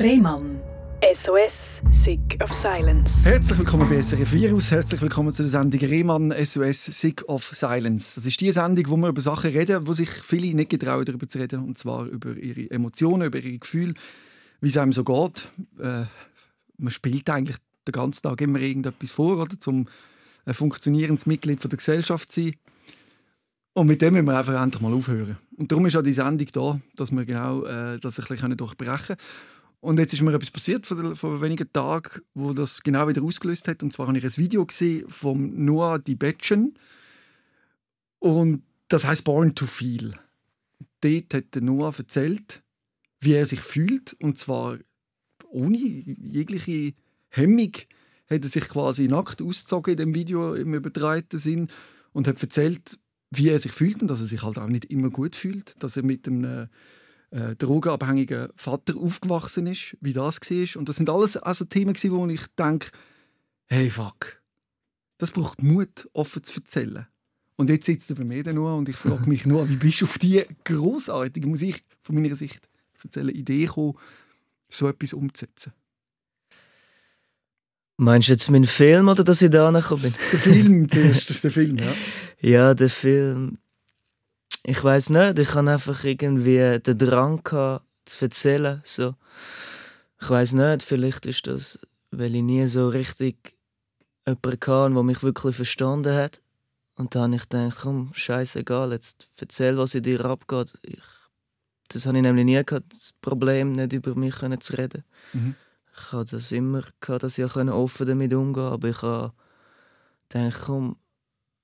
Rehmann. SOS, Sick of Silence. Herzlich willkommen bei SRF Virus. Herzlich willkommen zu der Sendung Rehmann SOS Sick of Silence. Das ist die Sendung, wo wir über Sachen reden, wo sich viele nicht getrauen, darüber zu reden. Und zwar über ihre Emotionen, über ihre Gefühle, wie es einem so geht. Äh, man spielt eigentlich den ganzen Tag immer irgendetwas vor, oder, um ein funktionierendes Mitglied der Gesellschaft zu sein. Und mit dem müssen wir einfach endlich mal aufhören. Und darum ist auch die Sendung da, dass wir genau äh, das ein bisschen durchbrechen können. Und jetzt ist mir etwas passiert vor, vor wenigen Tagen, wo das genau wieder ausgelöst hat. Und zwar habe ich ein Video gesehen von Noah Dibetchen. Und das heißt Born to Feel. Dort hat Noah erzählt, wie er sich fühlt. Und zwar ohne jegliche Hemmung hat er sich quasi nackt ausgezogen in dem Video im übertreiten Sinn und hat erzählt, wie er sich fühlt und dass er sich halt auch nicht immer gut fühlt, dass er mit einem äh, drogenabhängigen Vater aufgewachsen ist, wie das war. Und das sind alles also Themen, wo ich denke, hey fuck, das braucht Mut, offen zu erzählen. Und jetzt sitzt er bei mir nur und ich frage mich nur, wie bist du auf diese großartige, muss ich von meiner Sicht erzählen, Idee gekommen, so etwas umzusetzen? Meinst du jetzt meinen Film oder dass ich da gekommen bin? Der Film zuerst, das ist der Film, ja. Ja, der Film. Ich weiß nicht, ich hatte einfach irgendwie den Drang gehabt, zu erzählen. So. Ich weiß nicht, vielleicht ist das, weil ich nie so richtig jemanden hatte, der mich wirklich verstanden hat. Und dann habe ich gedacht, komm, scheißegal, jetzt erzähl, was in dir abgeht. Ich, das habe ich nämlich nie gehabt, das Problem, nicht über mich zu reden. Mhm. Ich hatte das immer, gehabt, dass ich offen damit umgehen konnte, aber ich habe gedacht, komm,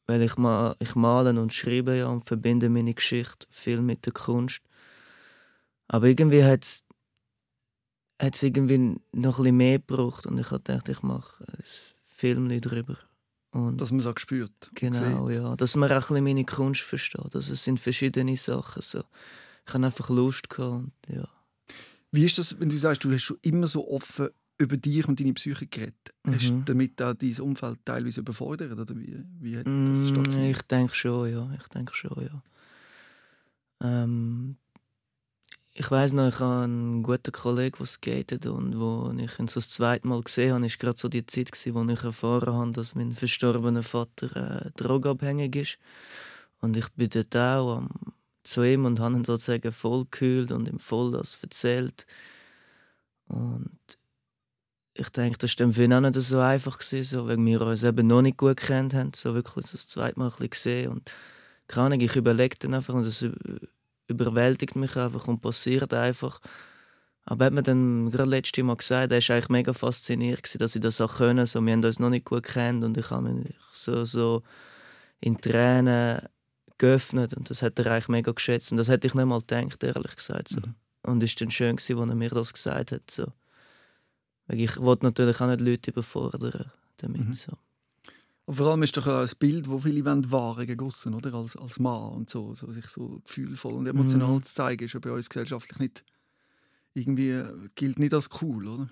weil ich, mal, ich male und schreibe ja und verbinde meine Geschichte viel mit der Kunst. Aber irgendwie hat es hat es irgendwie noch ein bisschen mehr gebraucht und ich habe gedacht, ich mache ein Film darüber. Und dass man es auch spürt. Genau, sieht. ja. Dass man auch ein bisschen meine Kunst versteht. Also es sind verschiedene Sachen. So. Ich habe einfach Lust gehabt und, ja. Wie ist das, wenn du sagst, du hast schon immer so offen über dich und deine Psyche geredet. Mhm. Hast du damit auch dein Umfeld teilweise überfordert? Oder wie, wie hat das mm, stattgefunden? Ich denke schon, ja. Ich denke schon, ja. Ähm, ich weiß noch, ich habe einen guten Kollegen, der skatet und wo ich ihn so das zweite Mal gesehen habe, war gerade so die Zeit, wo ich erfahren habe, dass mein verstorbener Vater äh, drogenabhängig ist. Und ich bin dort auch um, zu ihm und habe ihn sozusagen voll gekühlt und ihm voll das erzählt. Und ich denke, das war für ihn auch nicht so einfach, gewesen, so, weil wir uns eben noch nicht gut kennt haben. So wirklich das zweite Mal ein bisschen gesehen. Und keine Ahnung, ich überlege dann einfach und das überwältigt mich einfach und passiert einfach. Aber er hat mir dann gerade letztes Mal gesagt, er war eigentlich mega fasziniert, gewesen, dass ich das auch können. So, wir haben uns noch nicht gut kennt und ich habe mich so, so in Tränen geöffnet und das hat er eigentlich mega geschätzt. Und das hätte ich nicht mal gedacht, ehrlich gesagt. So. Mhm. Und es war dann schön, als er mir das gesagt hat. So. Ich wollte natürlich auch nicht Leute überfordern damit. Mhm. So. Und vor allem ist doch ein Bild, das viele wollen, wahren gegossen, oder? Als, als Mann und so, so, sich so gefühlvoll und emotional mhm. zu zeigen, ist ja bei uns gesellschaftlich nicht irgendwie, gilt nicht als cool, oder?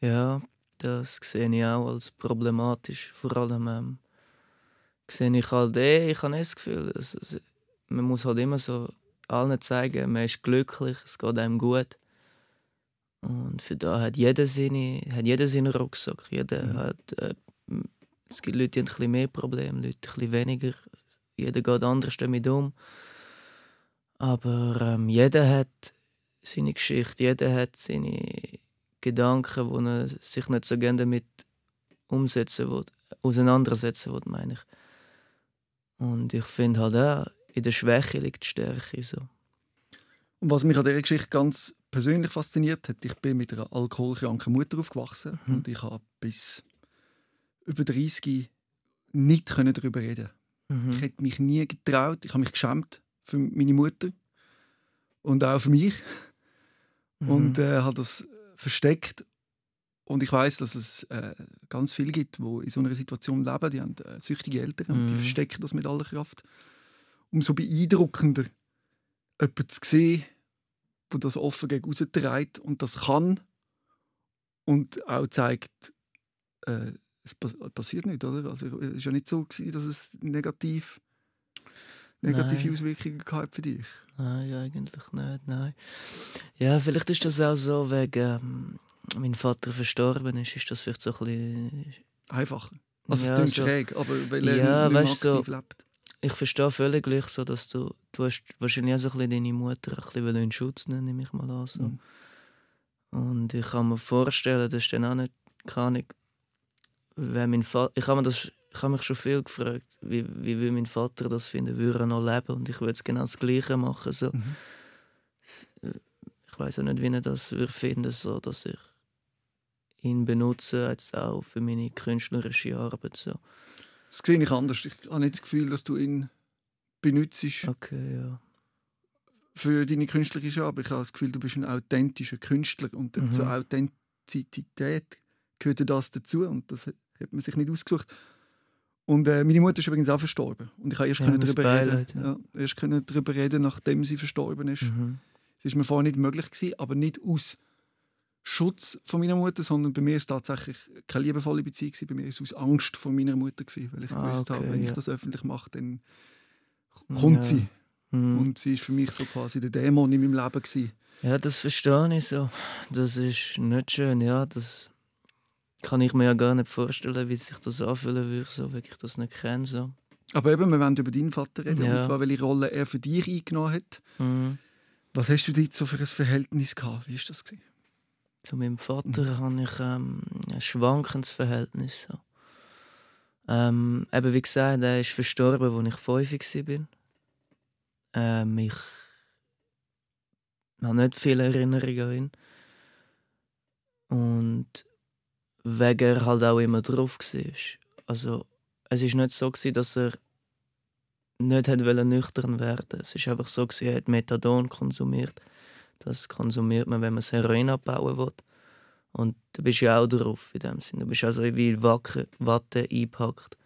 Ja, das sehe ich auch als problematisch. Vor allem ähm, sehe ich halt eh, ich habe das Gefühl, dass, dass, man muss halt immer so allen zeigen, man ist glücklich, es geht einem gut. Und für da hat jeder seine, hat jeder seinen Rucksack. Jeder mhm. hat, äh, es gibt Leute, die haben ein bisschen mehr Probleme, Leute ein bisschen weniger. Jeder geht anders damit um. Aber ähm, jeder hat seine Geschichte, jeder hat seine Gedanken, wo er sich nicht so gerne damit umsetzen will, auseinandersetzen will, meine ich. Und ich finde halt auch, in der Schwäche liegt die Stärke. So. Und was mich an dieser Geschichte ganz persönlich fasziniert hat, ich bin mit einer alkoholkranken Mutter aufgewachsen mhm. und ich habe bis über 30 nicht darüber reden mhm. Ich hätte mich nie getraut, ich habe mich geschämt für meine Mutter und auch für mich mhm. und äh, habe das versteckt und ich weiß, dass es äh, ganz viele gibt, die in so einer Situation leben, die haben äh, süchtige Eltern und die mhm. verstecken das mit aller Kraft. Umso beeindruckender jemanden zu sehen, der das offen gegen rausträgt und das kann und auch zeigt, äh, es passiert nicht, oder? Also es war ja nicht so, gewesen, dass es negativ negative Nein. Auswirkungen gehabt für dich? Nein, eigentlich nicht, nein. Ja, vielleicht ist das auch so, wegen ähm, mein Vater verstorben ist, ist das vielleicht so ein bisschen... Einfacher. Also Ja, es klingt so- schräg, aber weil er Ja, nicht mehr weißt so- lebt. Ich verstehe völlig gleich so, dass du... Du hast wahrscheinlich auch so ein bisschen deine Mutter ein bisschen in Schutz nehmen, nehme ich mal an. So. Mhm. Und ich kann mir vorstellen, das ist dann auch nicht... Keine wenn mein Vater... Ich habe mir das... Ich habe mich schon viel gefragt, wie, wie will mein Vater das finden, würde er noch leben und ich würde es genau das Gleiche machen. So. Mhm. ich weiß auch nicht, wie er das würde finden, so dass ich ihn benutze jetzt auch für meine künstlerische Arbeit. So. Das sehe ich anders. Ich habe nicht das Gefühl, dass du ihn benutzt Okay, ja. für deine künstlerische Arbeit. Ich habe das Gefühl, du bist ein authentischer Künstler und Mhm. zur Authentizität gehört das dazu und das hat man sich nicht ausgesucht. Und äh, meine Mutter ist übrigens auch verstorben und ich habe erst Ja, können darüber reden. Beileid, ja. Ja, erst können darüber reden, nachdem sie verstorben ist. Mhm. Das ist mir vorher nicht möglich gewesen, aber nicht aus Schutz von meiner Mutter, sondern bei mir ist es tatsächlich keine liebevolle Beziehung gewesen. Bei mir ist es aus Angst vor meiner Mutter gewesen, weil ich Ah, gewusst habe, okay, wenn ja. ich das öffentlich mache, dann kommt Ja. sie. Mhm. Und sie ist für mich so quasi der Dämon in meinem Leben gewesen. ja, das verstehe ich so. Das ist nicht schön, ja. Das kann ich mir ja gar nicht vorstellen, wie sich das anfühlen würde, so, wenn ich das nicht kenne. So. Aber eben, wir wollen über deinen Vater reden, Ja. und zwar, welche Rolle er für dich eingenommen hat. Mhm. Was hast du dort so für ein Verhältnis gehabt? Wie war das? Gewesen? Zu meinem Vater habe ich ähm, ein schwankendes Verhältnis. So. Ähm, eben wie gesagt, er ist verstorben, als ich fünf war. Ähm, ich habe nicht viele Erinnerungen an ihn. Und wegen er halt auch immer drauf war. Also, es war nicht so, gewesen, dass er nicht hat wollen nüchtern werden Es war einfach so, gewesen, er hat Methadon konsumiert. Das konsumiert man, wenn man das Heroin abbauen will. Und du bist ja auch drauf in dem Sinne. Du bist also wie Wacke, Watte eingepackt.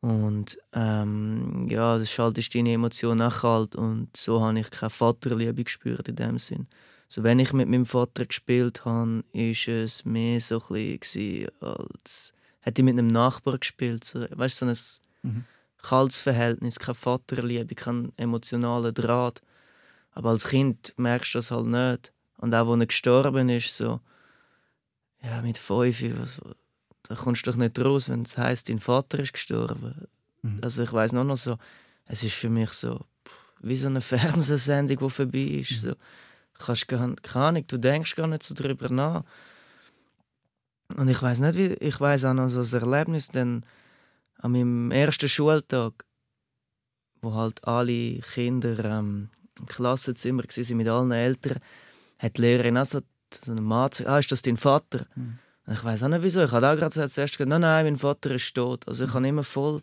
Und ähm, ja, das schaltest deine Emotionen auch kalt. Und so habe ich keine Vaterliebe gespürt in dem Sinn. Also wenn ich mit meinem Vater gespielt habe, ist es mehr so ein bisschen, als hätte ich mit einem Nachbar gespielt. So, weißt du, so ein Mhm. kaltes Verhältnis, keine Vaterliebe, kein emotionaler Draht. Aber als Kind merkst du das halt nicht. Und auch, als er gestorben ist, so, ja, mit fünf, was- da kommst du doch nicht raus, wenn es heisst, dein Vater ist gestorben. Mhm. Also ich weiß noch noch so, es ist für mich so wie so eine Fernsehsendung, die vorbei ist. So. Kannst gar, keine Ahnung, du denkst gar nicht so drüber nach. Und ich weiß nicht, wie, ich weiß auch noch so das Erlebnis, denn an meinem ersten Schultag, wo halt alle Kinder ähm, Klassenzimmer waren mit allen Eltern, hat die Lehrerin auch so so einen Mann gesagt, ah, ist das dein Vater? Mhm. Ich weiß auch nicht wieso. Ich habe auch gerade zuerst gesagt, nein, nein, mein Vater ist tot. Also ich habe immer voll,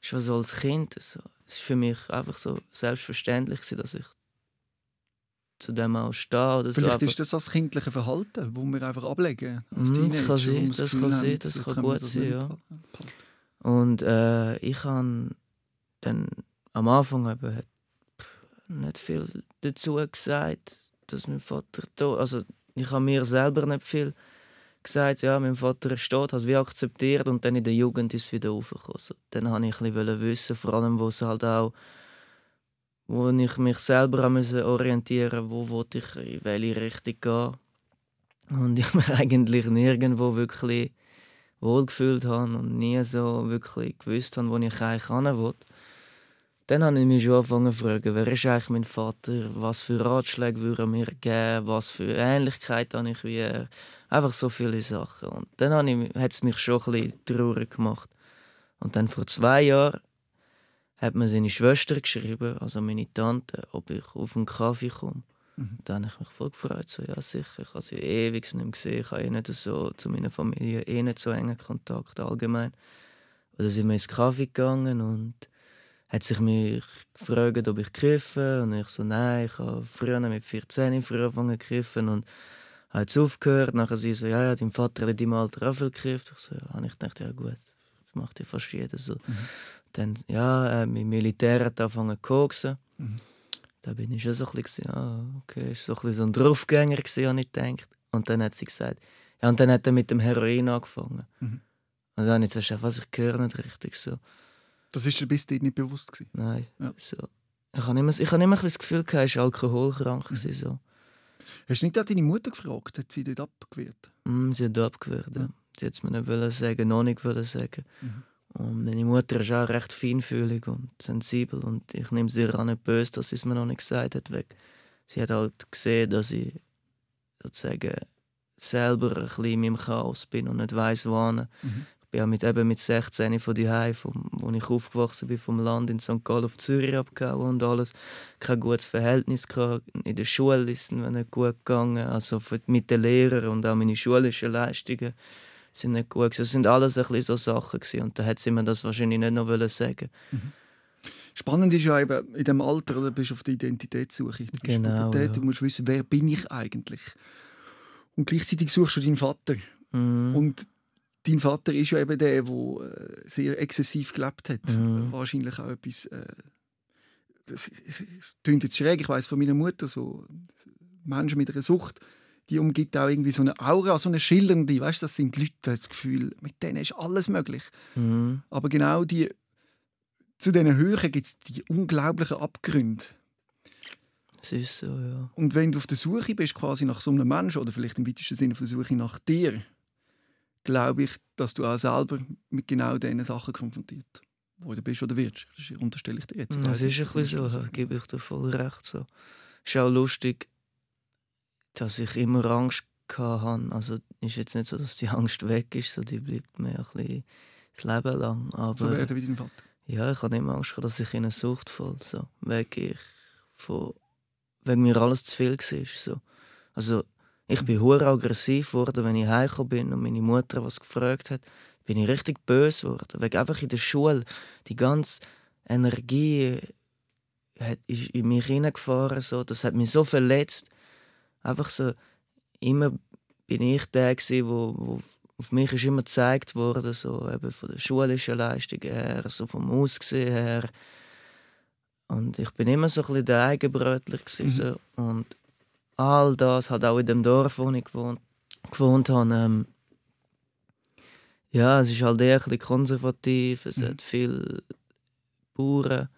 schon so als Kind, so, es war für mich einfach so selbstverständlich, dass ich zu dem auch stehe. Oder so. Vielleicht Aber- ist das das kindliche Verhalten, das wir einfach ablegen. Als Mhm, das kann sein, das Gefühl kann sein, das kann gut das sein, ja. Und äh, ich habe dann am Anfang eben hat nicht viel dazu gesagt, dass mein Vater tot Also ich habe mir selber nicht viel gesagt, ja, mein Vater ist tot, es wie akzeptiert und dann in der Jugend ist es wieder aufgekommen. Also, dann habe ich ein bisschen wissen, vor allem wo es halt auch wo ich mich selber orientieren wo wollte ich in welche Richtung gehen. Und ich mich eigentlich nirgendwo wirklich wohlgefühlt habe und nie so wirklich gewusst habe, wo ich eigentlich hin will. Dann habe ich mich schon angefangen zu fragen, wer ist eigentlich mein Vater, was für Ratschläge würde er mir geben, was für Ähnlichkeit habe ich wie er. Einfach so viele Sachen. Und dann habe ich- hat es mich schon ein bisschen traurig gemacht. Und dann vor zwei Jahren hat mir seine Schwester geschrieben, also meine Tante, ob ich auf einen Kaffee komme. Mhm. Da habe ich mich voll gefreut, so, ja sicher, ich habe sie ewig nicht mehr gesehen, ich habe eh nicht so zu meiner Familie eh nicht so engen Kontakt allgemein. Oder sind wir ins Kaffee gegangen und hat sich mich gefragt, ob ich kiffe und ich so, nein, ich habe früher mit 14 früher angefangen zu kiffen und habe jetzt aufgehört. Nachher sie so, ja, ja, dein Vater hat deinem Alter auch viel gekifft. Ich so, ja, ich gedacht, ja gut, das macht ja fast jeder so. Dann, ja, äh, mein Militär hat angefangen zu koksen. Mhm. Da bin ich schon so ein bisschen, ah, okay, ist so ein, so ein Draufgänger gewesen, habe ich gedacht. Und dann hat sie gesagt, ja, und dann hat er mit dem Heroin angefangen. Mhm. Und dann habe ich zuerst was, ich höre nicht richtig so. Das ist dir bis dahin nicht bewusst gewesen? Nein. Ja. So. Ich habe immer, ich habe immer das Gefühl, er war alkoholkrank. Mhm. So. Hast du nicht auch deine Mutter gefragt? Hat sie dort abgewehrt? Mm, sie hat abgewehrt. Ja. Ja. Sie hat es mir nicht wollen sagen, noch nicht wollen sagen. Mhm. Und meine Mutter ist auch recht feinfühlig und sensibel. Und ich nehme sie auch nicht böse, dass sie es mir noch nicht gesagt hat. Weil sie hat halt gesehen, dass ich sozusagen selber ein bisschen in meinem Chaos bin und nicht weiss, wann. Mhm. Bin auch mit, eben mit 16 von die vom, wo ich aufgewachsen bin, vom Land in St. Gallen auf Zürich abgehauen und alles. Kein gutes Verhältnis gehabt. In der Schule ist es mir nicht gut gegangen. Also mit den Lehrern und auch meine schulischen Leistungen sind nicht gut gewesen. Das sind alles ein bisschen so Sachen gewesen. und da hat sie mir das wahrscheinlich nicht noch sagen. Spannend ist ja eben, in dem Alter oder, bist du auf der Identitätssuche. Du Genau, ja. Du musst wissen, wer bin ich eigentlich? Und gleichzeitig suchst du deinen Vater. Mhm. Und dein Vater ist ja eben der, der äh, sehr exzessiv gelebt hat. Mhm. Wahrscheinlich auch etwas. Äh, das, es, es klingt jetzt schräg, ich weiß von meiner Mutter, so Menschen mit einer Sucht, die umgibt auch irgendwie so eine Aura, so eine schillernde. Weißt, das sind Leute, das Gefühl, mit denen ist alles möglich. Mhm. Aber genau die, zu diesen Höhen gibt es die unglaublichen Abgründe. Es ist so, ja. Und wenn du auf der Suche bist, quasi nach so einem Menschen, oder vielleicht im weitesten Sinne auf der Suche nach dir, glaube ich, dass du auch selber mit genau diesen Sachen konfrontiert worden bist oder wirst. Das unterstelle ich dir jetzt. Das weiss ist ein bisschen so, du da gebe ich dir voll recht. So. ist auch lustig, dass ich immer Angst hatte. Also ist jetzt nicht so, dass die Angst weg ist, so, die bleibt mir ein bisschen das Leben lang. Aber So werden wie dein Vater. ja, ich habe immer Angst, gehabt, dass ich in eine Sucht falle. So. Wegen, ich von, wegen mir alles zu viel war. So. Also ich bin hure aggressiv geworden, wenn ich heimgekommen bin und meine Mutter was gefragt hat. Bin ich richtig böse geworden. Wegen einfach in der Schule die ganze Energie hat, ist in mich hineingefahren. So. Das hat mich so verletzt. Einfach so, immer bin ich der gewesen, wo, wo auf mich ist immer gezeigt worden, so eben von der schulischen Leistung her, so vom Aussehen her. Und ich bin immer so ein bisschen der Eigenbrötler gewesen, so. und all das hat auch in dem Dorf, wo ich gewohnt, gewohnt habe. Ähm, ja, es ist halt eher ein bisschen konservativ, es Mhm. hat viel Bauern.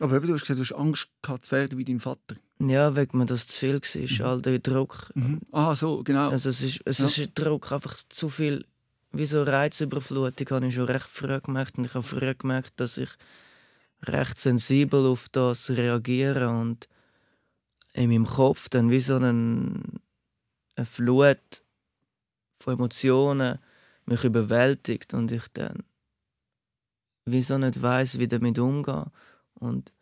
Aber eben, du hast gesagt, du hast Angst gehabt zu werden wie dein Vater. Ja, wegen mir das zu viel war, Mhm. all der Druck. Ah, so, genau. Also es ist, es Ja. ist Druck, einfach zu viel, wie so Reizüberflutung habe ich schon recht früh gemerkt. Und ich habe früh gemerkt, dass ich recht sensibel auf das reagiere und in meinem Kopf dann wie so einen, eine Flut von Emotionen mich überwältigt und ich dann wieso nicht weiß, wie damit umgehen. Und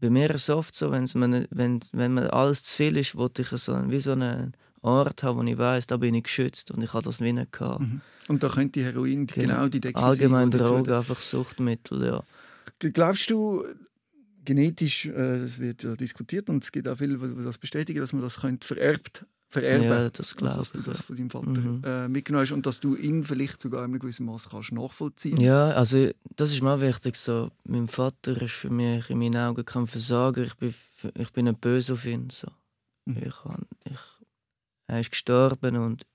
bei mir ist es oft so, wenn's mir wenn, wenn mir alles zu viel ist, wollte ich so, wie so einen Ort haben, wo ich weiß, da bin ich geschützt und ich habe das wie nicht gehabt. Mhm. Und da könnte Heroin Genau. genau die Decke Allgemein sein, die Drogen, einfach Suchtmittel, ja. Glaubst du, genetisch, äh, das wird ja diskutiert und es gibt auch viele, die das bestätigen, dass man das könnte vererbt, vererben Ja, das Also, glaube dass du das von deinem Vater Mhm. äh, mitgenommen hast und dass du ihn vielleicht sogar in einem gewissen Maß kannst nachvollziehen Ja, also das ist mir wichtig. So. Mein Vater ist für mich in meinen Augen kein Versager. Ich bin, ich bin nicht böse auf ihn. So. Mhm. Ich, ich, er ist gestorben und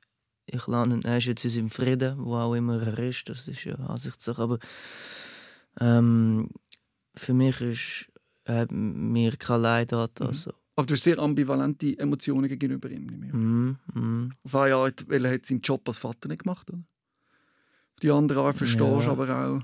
ich lande, er ist jetzt in seinem Frieden, wo auch immer er ist. Das ist ja Ansichtssache. Aber ähm, für mich ist hat mir kein Leid angetan. Mhm. So. Aber du hast sehr ambivalente Emotionen gegenüber ihm. an. Mhm, mhm. Auf eine Art, weil er hat seinen Job als Vater nicht gemacht oder? Auf die andere Art verstehst du Ja. aber auch...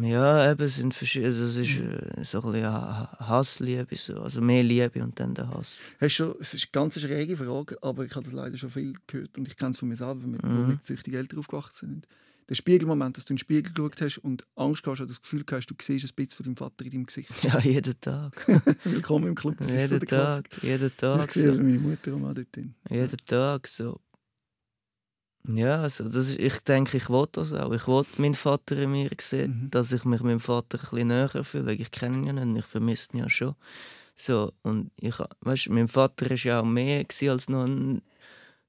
Ja, eben, es sind verschiedene. Also, es ist äh, so ein bisschen Ha- Hassliebe. So. Also mehr Liebe und dann der Hass. Hast du, es ist eine ganz schräge Frage, aber ich habe das leider schon viel gehört und ich kenne es von mir selber, mit, Mhm. wo mit süchtigen Eltern aufgewachsen sind. Der Spiegelmoment, dass du in den Spiegel geschaut hast und Angst hast oder das Gefühl hast, du siehst ein bisschen von deinem Vater in deinem Gesicht. Ja, jeden Tag. Willkommen im Club, das ist so jeden der Klassiker. Tag. Jeden Ich Tag. sehe So. meine Mutter auch dort drin. Jeden Tag. So. Ja, also das ist, ich denke, ich will das auch. Ich will meinen Vater in mir sehen, Mhm. dass ich mich meinem Vater ein bisschen näher fühle, weil ich kenne ihn ja nicht und ich vermisse ihn ja schon. So, und ich, weißt, mein Vater war ja auch mehr als nur ein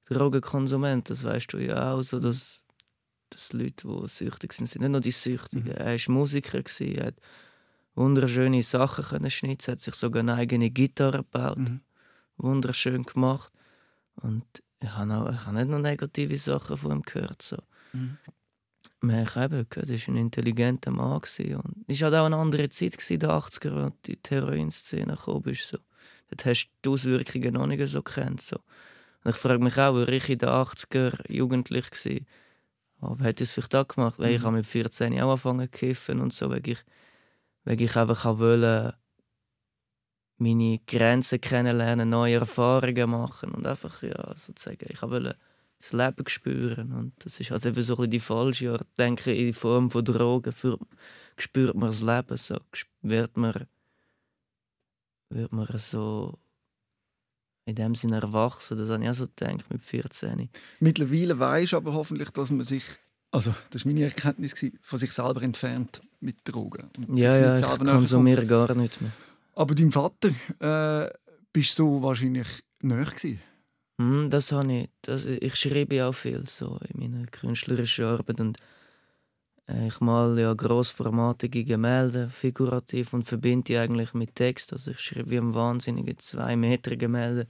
Drogenkonsument. Das weißt du ja auch, so, dass, dass Leute, die süchtig sind, sind nicht nur die Süchtigen. Mhm. Er war Musiker, gewesen, er hat wunderschöne Sachen können schnitzen, hat sich sogar eine eigene Gitarre gebaut Mhm. wunderschön gemacht. Und ich habe, auch, ich habe nicht nur negative Sachen von ihm gehört. So. Mhm. Man hat eben gehört, er war ein intelligenter Mann. Gewesen. Und es war halt auch eine andere Zeit in den 80er, als die Heroin-Szene gekommen ist. So. Dort hast du die Auswirkungen noch nicht so kennt. So. Und ich frage mich auch, war ich in den 80er jugendlich war, aber hätte ich es vielleicht auch gemacht, weil mhm. ich habe mit 14 auch angefangen zu kiffen und so, weil ich, weil ich einfach wollte, meine Grenzen kennenlernen, neue Erfahrungen machen und einfach, ja, sozusagen, ich wollte das Leben spüren und das ist halt eben so ein die falsche Art, denke in Form von Drogen, für, spürt man das Leben so, wird man, wird man so in dem Sinne erwachsen, das habe ich auch so gedacht mit 14. Mittlerweile weiß aber hoffentlich, dass man sich also, das war meine Erkenntnis, von sich selber entfernt mit Drogen. Und ja, ja, ich konsumiere gar nicht mehr. Aber deinem Vater äh, bist du wahrscheinlich näher gewesen? Mm, das habe ich. Das, ich schreibe auch viel so in meiner künstlerischen Arbeit und ich male ja grossformatige Gemälde, figurativ und verbinde die eigentlich mit Text. Also ich schreibe wie ein wahnsinniger zwei Meter Gemälde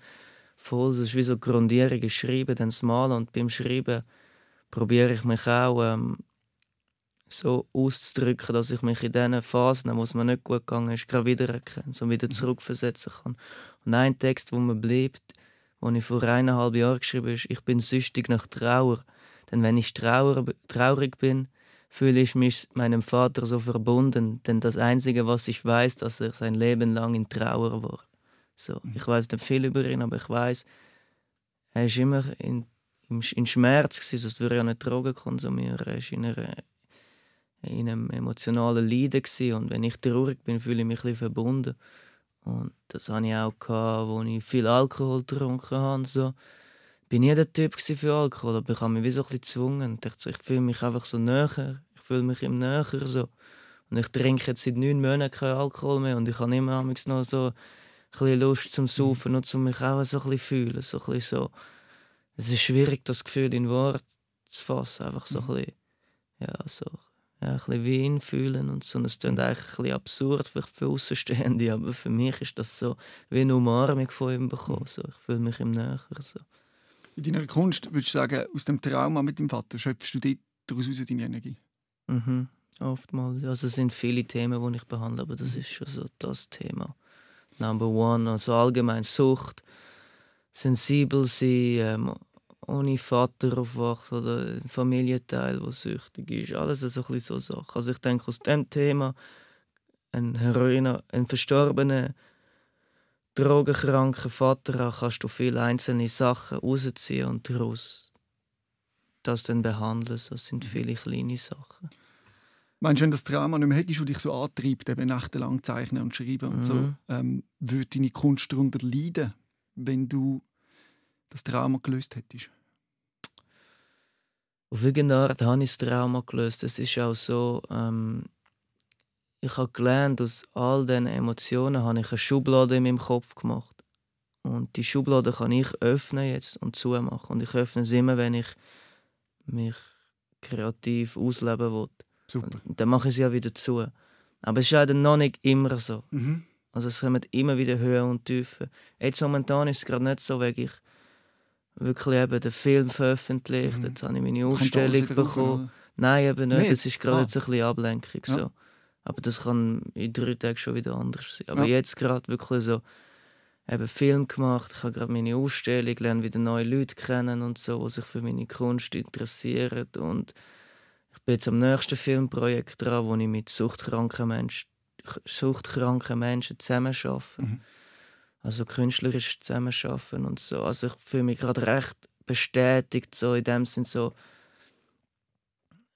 voll. Das ist wie so Grundierung. Ich schreibe, dann das Malen und beim Schreiben probiere ich mich auch ähm, so auszudrücken, dass ich mich in diesen Phasen, wo es mir nicht gut gegangen ist, gerade wiedererkenne, so wieder mhm. zurückversetzen kann. Und ein Text, wo mir bleibt, den ich vor eineinhalb Jahren geschrieben habe, ist «Ich bin süchtig nach Trauer». Denn wenn ich traurig bin, fühle ich mich meinem Vater so verbunden, denn das Einzige, was ich weiß, dass er sein Leben lang in Trauer war. So, mhm. ich weiß nicht viel über ihn, aber ich weiß, er ist immer in, in Schmerz gewesen, sonst würde er ja nicht Drogen konsumieren. Er ist in einer in einem emotionalen Leiden gewesen. und wenn ich traurig bin, fühle ich mich ein bisschen verbunden. Und das hatte ich auch, gehabt, als ich viel Alkohol getrunken habe. So. Ich war nie der Typ für Alkohol, aber ich habe mich wie so ein bisschen gezwungen. Ich fühle mich einfach so näher. Ich fühle mich im Näher so. Und ich trinke jetzt seit neun Monaten keinen Alkohol mehr und ich habe immer noch so ein bisschen Lust zum Saufen und zum mich auch so ein bisschen fühlen. So ein bisschen so. Es ist schwierig, das Gefühl in Worte zu fassen. Einfach so ein bisschen, ja, so ja, ein bisschen wie ihn fühlen und so. Und es klingt eigentlich ein bisschen absurd vielleicht für Außenstehende, aber für mich ist das so wie eine Umarmung von ihm bekommen. So. Ich fühle mich ihm näher. So. In deiner Kunst würdest du sagen, aus dem Trauma mit dem Vater schöpfst du daraus deine Energie? Mhm, oftmals. Also es sind viele Themen, die ich behandle, aber das ist schon so das Thema. Number one, also allgemein Sucht, sensibel sein, ähm, ohne Vater aufwacht oder ein Familienteil, der süchtig ist. Alles so, ein so Sachen. Also ich denke, aus diesem Thema ein Heroiner, ein verstorbener, drogenkranker Vater kannst du viele einzelne Sachen rausziehen und daraus das dann behandeln. Das sind mhm. viele kleine Sachen. Meinst du, wenn das Trauma nicht mehr hättest, das dich so antreibt, eben nächtelang zeichnen und schreiben und mhm. so, ähm, würde deine Kunst darunter leiden, wenn du das Trauma gelöst hättest? Auf irgendeine Art habe ich das Trauma gelöst. Es ist auch so, ähm, ich habe gelernt, aus all diesen Emotionen habe ich eine Schublade in meinem Kopf gemacht. Und die Schublade kann ich öffnen jetzt und zumachen. Und ich öffne sie immer, wenn ich mich kreativ ausleben will. Super. Und dann mache ich sie ja wieder zu. Aber es ist halt noch nicht immer so. Mhm. Also es kommen immer wieder Höhen und Tiefen. Jetzt momentan ist es gerade nicht so, weil ich wirklich eben den Film veröffentlicht. Mhm. Jetzt habe ich meine Ausstellung bekommen. Nein, eben nicht. Es ist gerade ah. jetzt ein bisschen Ablenkung. Ja. So. Aber das kann in drei Tagen schon wieder anders sein. Aber ja. jetzt gerade wirklich so eben Film gemacht. Ich habe gerade meine Ausstellung, lerne wieder neue Leute kennen und so, die sich für meine Kunst interessieren. Und ich bin jetzt am nächsten Filmprojekt dran, wo ich mit suchtkranken Menschen, suchtkranken Menschen zusammen arbeite. Mhm also künstlerisch zusammenarbeiten und so. Also ich fühle mich gerade recht bestätigt, so in dem Sinn so,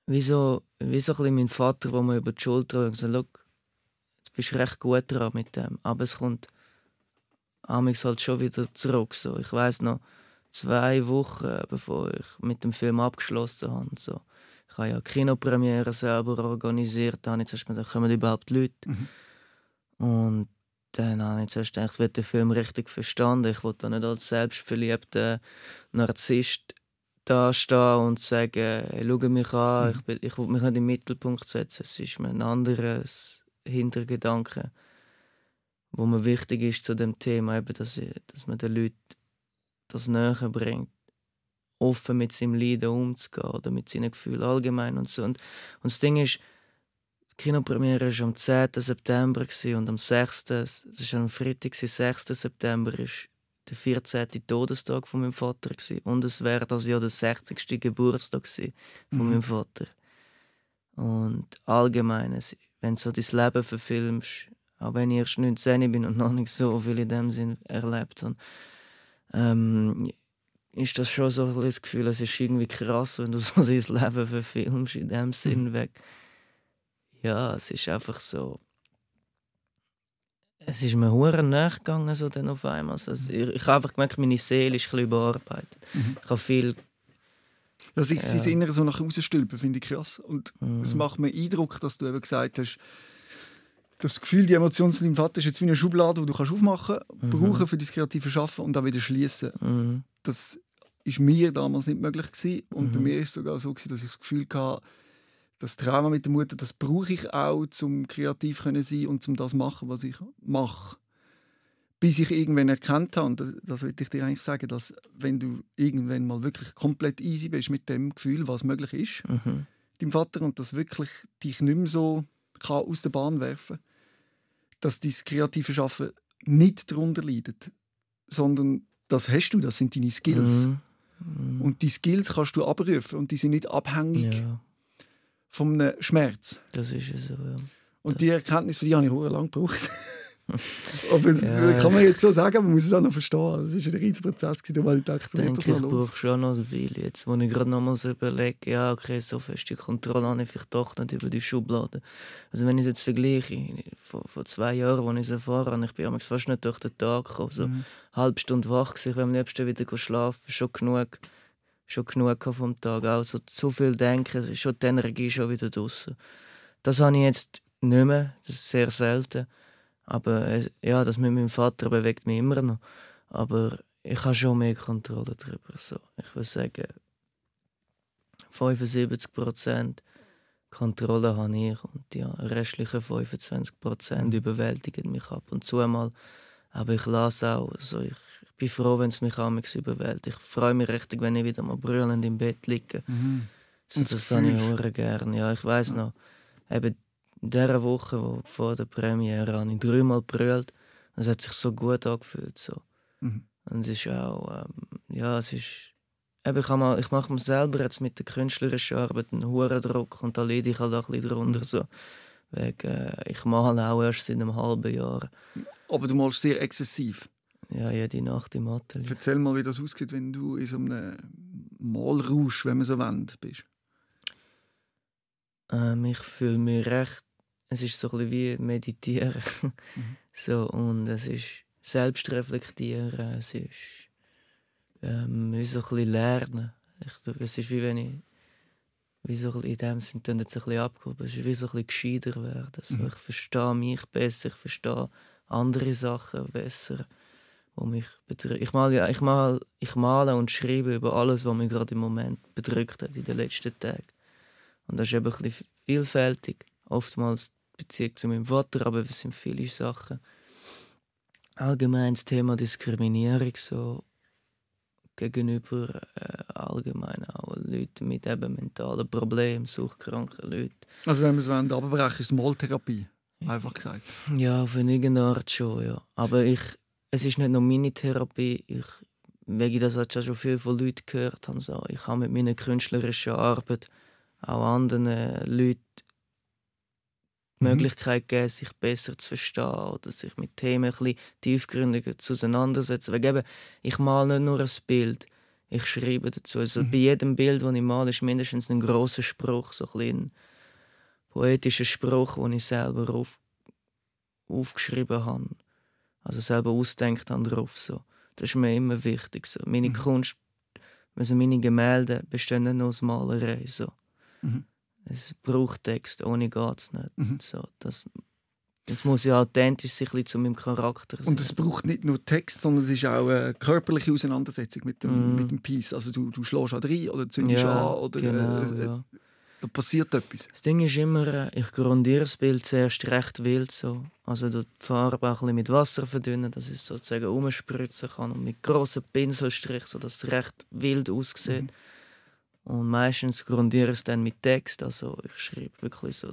wie so, wie so ein bisschen mein Vater, der mir über die Schulter und sagt, jetzt bist du recht gut dran mit dem, aber es kommt amigs halt schon wieder zurück. So. Ich weiß noch, zwei Wochen, bevor ich mit dem Film abgeschlossen habe, so. ich habe ja Kinopremiere selber organisiert, da habe ich zuerst gedacht, kommen überhaupt Leute? Mhm. Und dann habe ich zuerst gedacht, ich will den Film richtig verstanden. Ich wollte nicht als selbstverliebter Narzisst dastehen und sagen, hey, schau mich an, mhm. ich, will, ich will mich nicht den Mittelpunkt setzen. Es ist mir ein anderes Hintergedanke, wo mir wichtig ist zu dem Thema, eben, dass, ich, dass man den Leuten das näher bringt. offen mit seinem Leiden umzugehen oder mit seinen Gefühlen allgemein und so. Und, und das Ding ist, die Kinopremiere war am 10. September und am 6. Es war am Freitag, 6. September, ist der 14. Todestag von meinem Vater gewesen. und es wäre das Jahr der 60. Geburtstag von mhm. meinem Vater. Und allgemein, wenn du so dein Leben verfilmst, auch wenn ich erst 19 bin und noch nicht so viel in dem Sinn erlebt habe, ähm, ist das schon so ein das Gefühl, es ist irgendwie krass, wenn du so dein Leben verfilmst in dem Sinn mhm. weg. Ja, es ist einfach so es ist mir hure nachgegangen so dann auf einmal. Also, ich, ich habe einfach gemerkt, meine Seele ist ein bisschen überarbeitet. Mhm. Ich habe viel ja, sich ja. sein Inneres so nach außen stülpen, finde ich krass. Und mhm. es macht mir Eindruck, dass du eben gesagt hast, das Gefühl, die Emotion zu deinem Vater ist jetzt wie eine Schublade, die du kannst aufmachen kannst, mhm. brauchen für dein kreative Schaffen und dann wieder schließen. Mhm. Das ist mir damals nicht möglich gewesen. und mhm. bei mir ist es sogar so gewesen, dass ich das Gefühl hatte, das Trauma mit der Mutter, das brauche ich auch, um kreativ zu sein und um das zu machen, was ich mache. Bis ich irgendwann erkannt habe, und das, das will ich dir eigentlich sagen, dass wenn du irgendwann mal wirklich komplett easy bist mit dem Gefühl, was möglich ist, mhm. deinem Vater, und das wirklich dich nicht mehr so kann aus der Bahn werfen dass dein kreative Schaffen nicht darunter leidet, sondern das hast du, das sind deine Skills. Mhm. Mhm. Und die Skills kannst du abrufen und die sind nicht abhängig ja vom Schmerz. Das ist es so, ja. Und das die Erkenntnis, für die habe ich lange gebraucht. aber das ja, kann man jetzt so sagen, aber man muss es auch noch verstehen. Das war ein riesiger Prozess, weil ich dachte, ich denke, ich brauche schon noch viel. Jetzt, wo ich gerade noch mal so überlege, ja, okay, so feste Kontrolle habe ich vielleicht doch nicht über die Schublade. Also wenn ich es jetzt vergleiche, vor, vor zwei Jahren, als ich es erfahren habe, ich bin fast nicht durch den Tag gekommen. So mhm. eine halbe Stunde wach ich will am liebsten wieder schlafen, schon genug schon genug vom Tag. Also zu viel denken, schon die Energie schon wieder draußen. Das habe ich jetzt nicht mehr, das ist sehr selten. Aber äh, ja, das mit meinem Vater bewegt mich immer noch. Aber ich habe schon mehr Kontrolle darüber. So, ich würde sagen, 75% Kontrolle habe ich und die restlichen 25% überwältigen mich ab und zu mal. Aber ich lasse auch, also ich bin froh, wenn es mich amigs überwältigt. Ich freue mich richtig, wenn ich wieder mal brüllend im Bett liege. Mhm. So, das habe ich auch gerne. Ja, ich weiß ja. noch, eben in dieser Woche wo, vor der Premiere habe ich dreimal brüllt. Es hat sich so gut angefühlt. So. Mhm. Und es ist auch, ähm, ja, es ist, eben, ich, mal, ich mache mir selber jetzt mit der künstlerischen Arbeit einen hohen Druck und da leide ich halt auch ein bisschen drunter. Mhm. So. Wegen, äh, ich male auch erst seit einem halben Jahr. Aber du malst sehr exzessiv. Ja, jede Nacht im Atelier. Erzähl mal, wie das aussieht, wenn du in so einem Malrausch, wenn man so wendet, bist. Ähm, ich fühle mich recht. Es ist so ein bisschen wie meditieren. Mhm. so, und es ist Selbstreflektieren. Es ist ähm, wie so ein bisschen lernen. Ich, es ist wie wenn ich wie so in dem Sinne dann jetzt ein bisschen abgehoben. Es ist wie so ein bisschen gescheiter werden. Also, mhm. Ich verstehe mich besser, ich verstehe andere Sachen besser wo mich bedrückt. Ich male, ich, mal, ich male und schreibe über alles, was mich gerade im Moment bedrückt hat in den letzten Tagen. Und das ist eben ein bisschen vielfältig. Oftmals Beziehung zu meinem Vater, aber es sind viele Sachen. Allgemein das Thema Diskriminierung so gegenüber äh, allgemein auch Leuten mit eben mentalen Problemen, suchtkranken Leuten. Also wenn wir es abbrechen, ist es Maltherapie, einfach gesagt. Ja, auf irgendeine Art schon, ja. Aber ich, es ist nicht nur meine Therapie. Ich, wegen das hat schon viel von Leuten gehört habe. So. Ich habe mit meiner künstlerischen Arbeit auch anderen Leuten die mhm. Möglichkeit gegeben, sich besser zu verstehen oder sich mit Themen ein bisschen tiefgründiger auseinandersetzen. Weil eben, ich male nicht nur ein Bild, ich schreibe dazu. Also mhm. Bei jedem Bild, das ich male, ist mindestens ein großer Spruch, so ein, ein poetischer Spruch, den ich selber auf, aufgeschrieben habe also selber ausdenkt haben drauf. So. Das ist mir immer wichtig. So. Meine mhm. Kunst, also meine Gemälde bestehen nicht nur aus Malerei. So. Mhm. Es braucht Text, ohne geht es nicht. Mhm. So, das, es muss ja authentisch sein zu meinem Charakter sein. Und es braucht nicht nur Text, sondern es ist auch eine körperliche Auseinandersetzung mit dem, mm. mit dem Piece. Also du, du schlägst auch rein oder zündest ja, an. Oder, genau, äh, äh, ja. Da passiert etwas. Das Ding ist immer, äh, ich grundiere das Bild zuerst recht wild. So. Also die Farbe auch ein bisschen mit Wasser verdünnen, dass ich sozusagen umspritzen kann und mit grossen Pinselstrichen, sodass es recht wild aussieht. Mhm. Und meistens grundiere ich es dann mit Text. Also ich schreibe wirklich so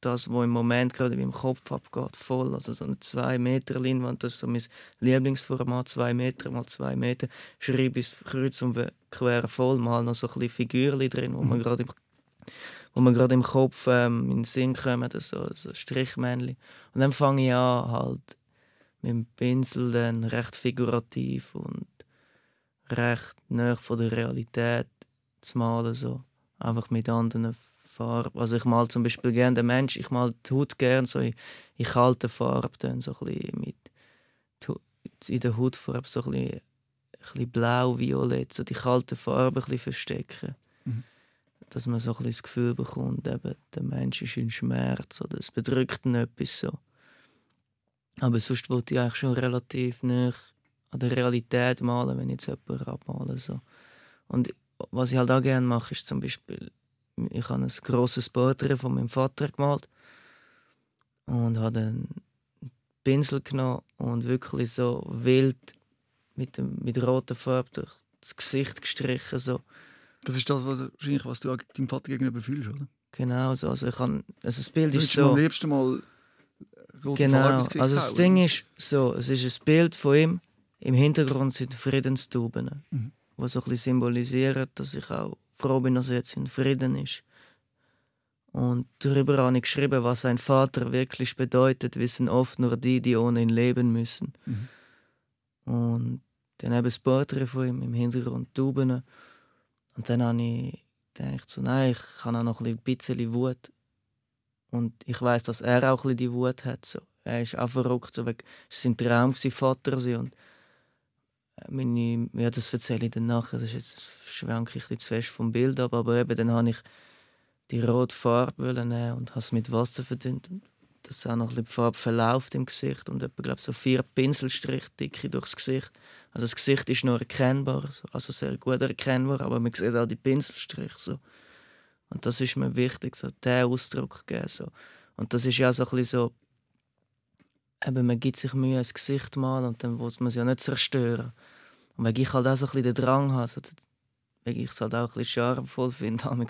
das, was im Moment gerade in meinem Kopf abgeht, voll. Also so eine 2 Meter Leinwand, das ist so mein Lieblingsformat, 2 Meter mal 2 Meter. Schreibe ich kreuz und quer voll, mal noch so ein bisschen Figürchen drin, wo man mhm. gerade im wo man gerade im Kopf ähm, in den Sinn kommen, so, so Strichmännchen. Und dann fange ich an, halt mit dem Pinsel dann recht figurativ und recht nah von der Realität zu malen, so. einfach mit anderen Farben. Also ich mal zum Beispiel gerne den Mensch, ich mal die Haut gerne so in, in kalten Farben, so ein bisschen mit in der Hautfarbe so ein bisschen, ein bisschen blau, violett, so die kalten Farben ein bisschen verstecken. Mhm. Dass man so ein bisschen das Gefühl bekommt, eben, der Mensch ist in Schmerz oder es bedrückt ihn etwas so. Aber sonst wollte ich eigentlich schon relativ nah an der Realität malen, wenn ich jetzt jemanden abmale. So. Und was ich halt auch gerne mache, ist zum Beispiel ich habe ein grosses Porträt von meinem Vater gemalt und habe einen Pinsel genommen und wirklich so wild mit, dem, mit roter Farbe durch das Gesicht gestrichen. So. Das ist das, was, wahrscheinlich, was du deinem Vater gegenüber fühlst, oder? Genau, so. also ich kann, also das Bild ist so... Du am liebsten mal rote genau, Farbe ins also das Ding ist so, es ist ein Bild von ihm, im Hintergrund sind Friedenstuben, mhm. Die so ein bisschen symbolisieren, dass ich auch froh bin, dass er jetzt in Frieden ist. Und darüber habe ich geschrieben, was ein Vater wirklich bedeutet, wissen oft nur die, die ohne ihn leben müssen. Mhm. Und dann habe ich das Porträt von ihm im Hintergrund Tuben. Und dann habe ich gedacht, so, nein, ich habe auch noch ein bisschen Wut. Und ich weiß, dass er auch ein bisschen die Wut hat. So. Er ist auch verrückt. So, es war sein Traum, sein Vater zu sein. Und meine, ja, das erzähle ich dann nachher, das ist jetzt schwanke ich ein zu fest vom Bild ab, aber eben dann habe ich die rote Farbe nehmen und habe es mit Wasser verdünnt. Dass auch noch die Farbe verläuft im Gesicht und etwa, glaube so vier Pinselstriche dicke durchs Gesicht. Also das Gesicht ist nur erkennbar, also sehr gut erkennbar, aber man sieht auch die Pinselstriche so. Und das ist mir wichtig, so diesen Ausdruck geben. So. Und das ist ja so ein bisschen so eben, man gibt sich Mühe, ein Gesicht mal und dann will man es ja nicht zerstören. Und wenn ich halt auch so ein bisschen den Drang habe, so, wenn ich es halt auch ein bisschen charmvoll finde,